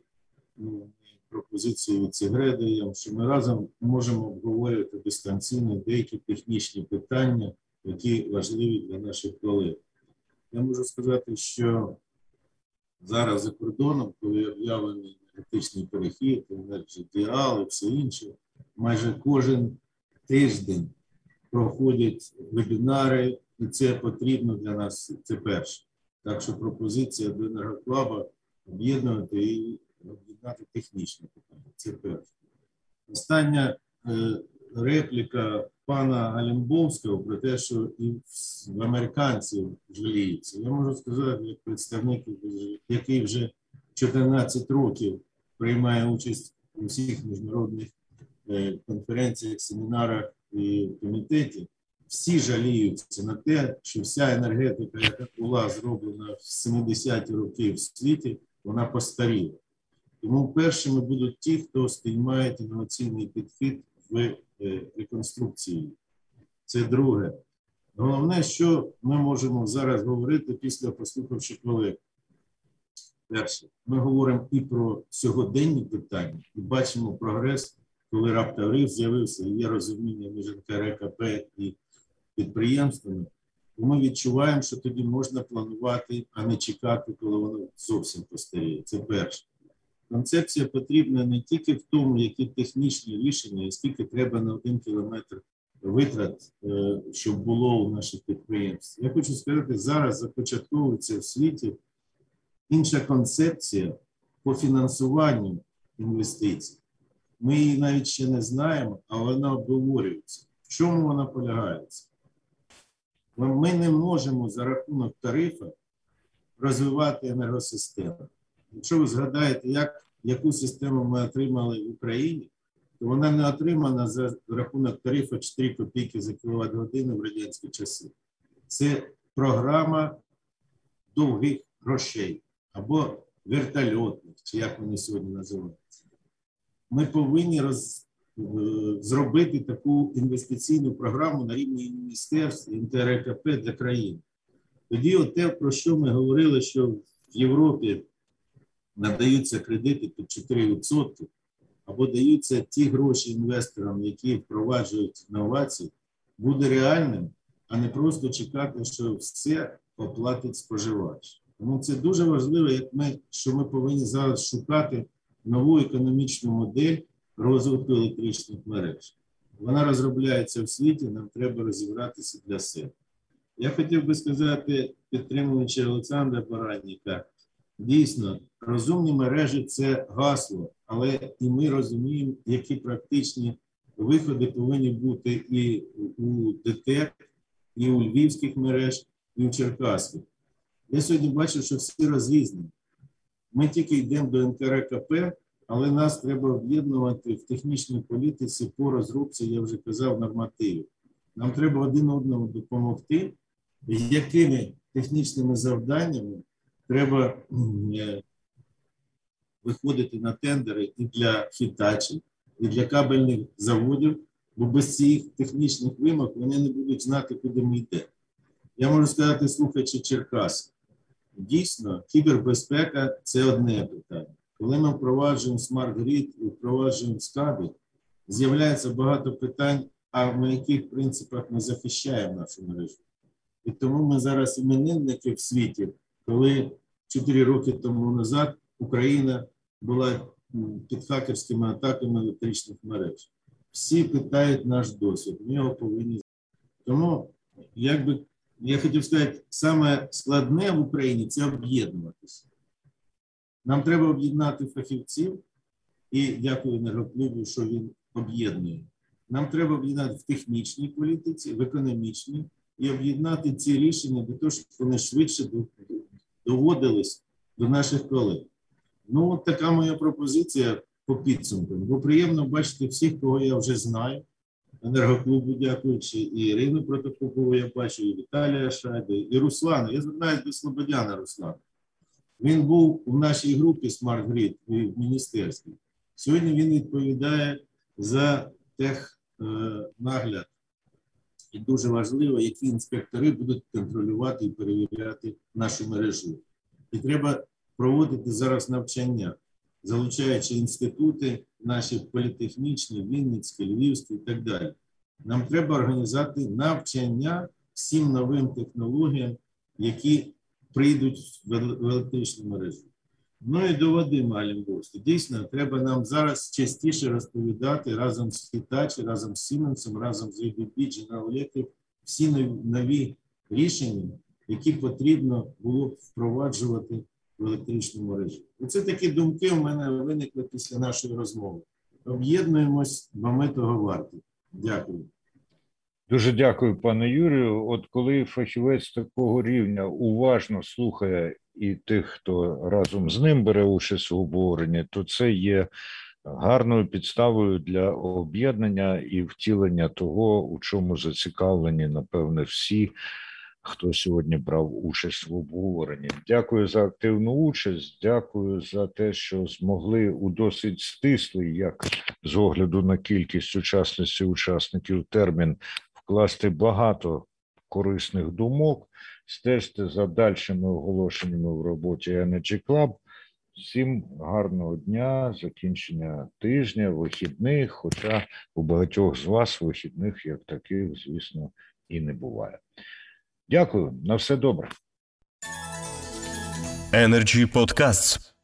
ну, пропозицію від Цегреди, що ми разом можемо обговорювати дистанційно деякі технічні питання, які важливі для наших колег. Я можу сказати, що зараз за кордоном, коли об'явлений енергетичний перехід, енергодіал і все інше, майже кожен тиждень проходять вебінари, і це потрібно для нас. Це перше. Так що пропозиція до енергоклаба об'єднувати і об'єднати технічне питання. Це перше. Остання е, репліка пана Галімбовського про те, що і в американців жаліються. Я можу сказати, як представник, який вже 14 років приймає участь у всіх міжнародних конференціях, семінарах і комітеті, всі жаліються на те, що вся енергетика, яка була зроблена в 70-ті роки в світі, вона постаріла. Тому першими будуть ті, хто сприймає інноваційний підхід в е, реконструкції. Це друге. Головне, що ми можемо зараз говорити після послухавши колег. Перше, ми говоримо і про сьогоденні питання, і бачимо прогрес, коли раптовий з'явився, і є розуміння між НКРКП і підприємствами, то ми відчуваємо, що тоді можна планувати, а не чекати, коли воно зовсім постаріє. Це перше. Концепція потрібна не тільки в тому, які технічні рішення, і скільки треба на один кілометр витрат, е, щоб було у наших підприємств. Я хочу сказати, зараз започатковується в світі інша концепція по фінансуванню інвестицій. Ми її навіть ще не знаємо, а вона обговорюється. В чому вона полягається? Ми не можемо за рахунок тарифа розвивати енергосистему. Якщо ви згадаєте, як, яку систему ми отримали в Україні, то вона не отримана за рахунок тарифу 4 копійки за кіловат годину в радянські часи. Це програма довгих грошей або вертольотних, чи як вони сьогодні називаються. Ми повинні роз, е, зробити таку інвестиційну програму на рівні міністерств НТРКП для країни. Тоді, от те, про що ми говорили, що в Європі надаються кредити під 4%, або даються ті гроші інвесторам, які впроваджують інновації, буде реальним, а не просто чекати, що все оплатить споживач. Тому це дуже важливо, як ми, що ми повинні зараз шукати нову економічну модель розвитку електричних мереж. Вона розробляється в світі, нам треба розібратися для себе. Я хотів би сказати, підтримуючи Олександра Баранніка, дійсно, розумні мережі це гасло, але і ми розуміємо, які практичні виходи повинні бути і у ДТЕК, і у львівських мереж, і у Черкаських. Я сьогодні бачу, що всі розрізнені. Ми тільки йдемо до НКРКП, але нас треба об'єднувати в технічній політиці по розробці, я вже казав, нормативів. Нам треба один одному допомогти, якими технічними завданнями треба е, виходити на тендери і для хітачів, і для кабельних заводів, бо без цих технічних вимог вони не будуть знати, куди ми йдемо. Я можу сказати, слухаючи Черкас, дійсно, кібербезпека це одне питання. Коли ми впроваджуємо smart grid і впроваджуємо скади, з'являється багато питань, а на яких принципах ми захищаємо нашу мережу. І тому ми зараз іменинники в світі, коли 4 роки тому назад Україна була під хакерськими атаками електричних мереж. Всі питають наш досвід, ми його повинні. Тому, як би я хотів сказати, саме складне в Україні це об'єднуватися. Нам треба об'єднати фахівців, і дякую енергоклубу, що він об'єднує. Нам треба об'єднати в технічній політиці, в економічній і об'єднати ці рішення для того, щоб вони швидше доводились до наших колег. Ну, от така моя пропозиція по підсумкам. Бо приємно бачити всіх, кого я вже знаю. Енергоклубу, дякуючи, і Ірину Протопопову я бачу, і Віталія Шайди, і Руслана. Я звертаюся до Слободяна Руслана. Він був у нашій групі Smart Grid в міністерстві. Сьогодні він відповідає за технагляд. І дуже важливо, які інспектори будуть контролювати і перевіряти нашу мережу. І треба проводити зараз навчання, залучаючи інститути, наші політехнічні, Вінницькі, Львівські і так далі. Нам треба організувати навчання всім новим технологіям, які прийдуть в електричну мережу. Ну і до Вадима Алімбовського. Дійсно, треба нам зараз частіше розповідати разом з Hitachi, разом з Siemens, разом з ABB, General Electric, всі нові рішення, які потрібно було впроваджувати в електричному режимі. Оце такі думки у мене виникли після нашої розмови. Об'єднуємось, бо ми того варті. Дякую. Дуже дякую, пане Юрію. От коли фахівець такого рівня уважно слухає і тих, хто разом з ним бере участь у обговоренні, то це є гарною підставою для об'єднання і втілення того, у чому зацікавлені, напевне, всі, хто сьогодні брав участь в обговоренні. Дякую за активну участь. Дякую за те, що змогли у досить стислий, як з огляду на кількість учасниці учасників термін вкласти багато корисних думок. Стежте за дальшими оголошеннями в роботі Energy Club. Всім гарного дня, закінчення тижня, вихідних. Хоча у багатьох з вас вихідних, як таких, звісно, і не буває. Дякую, на все добре. Energy Podcasts.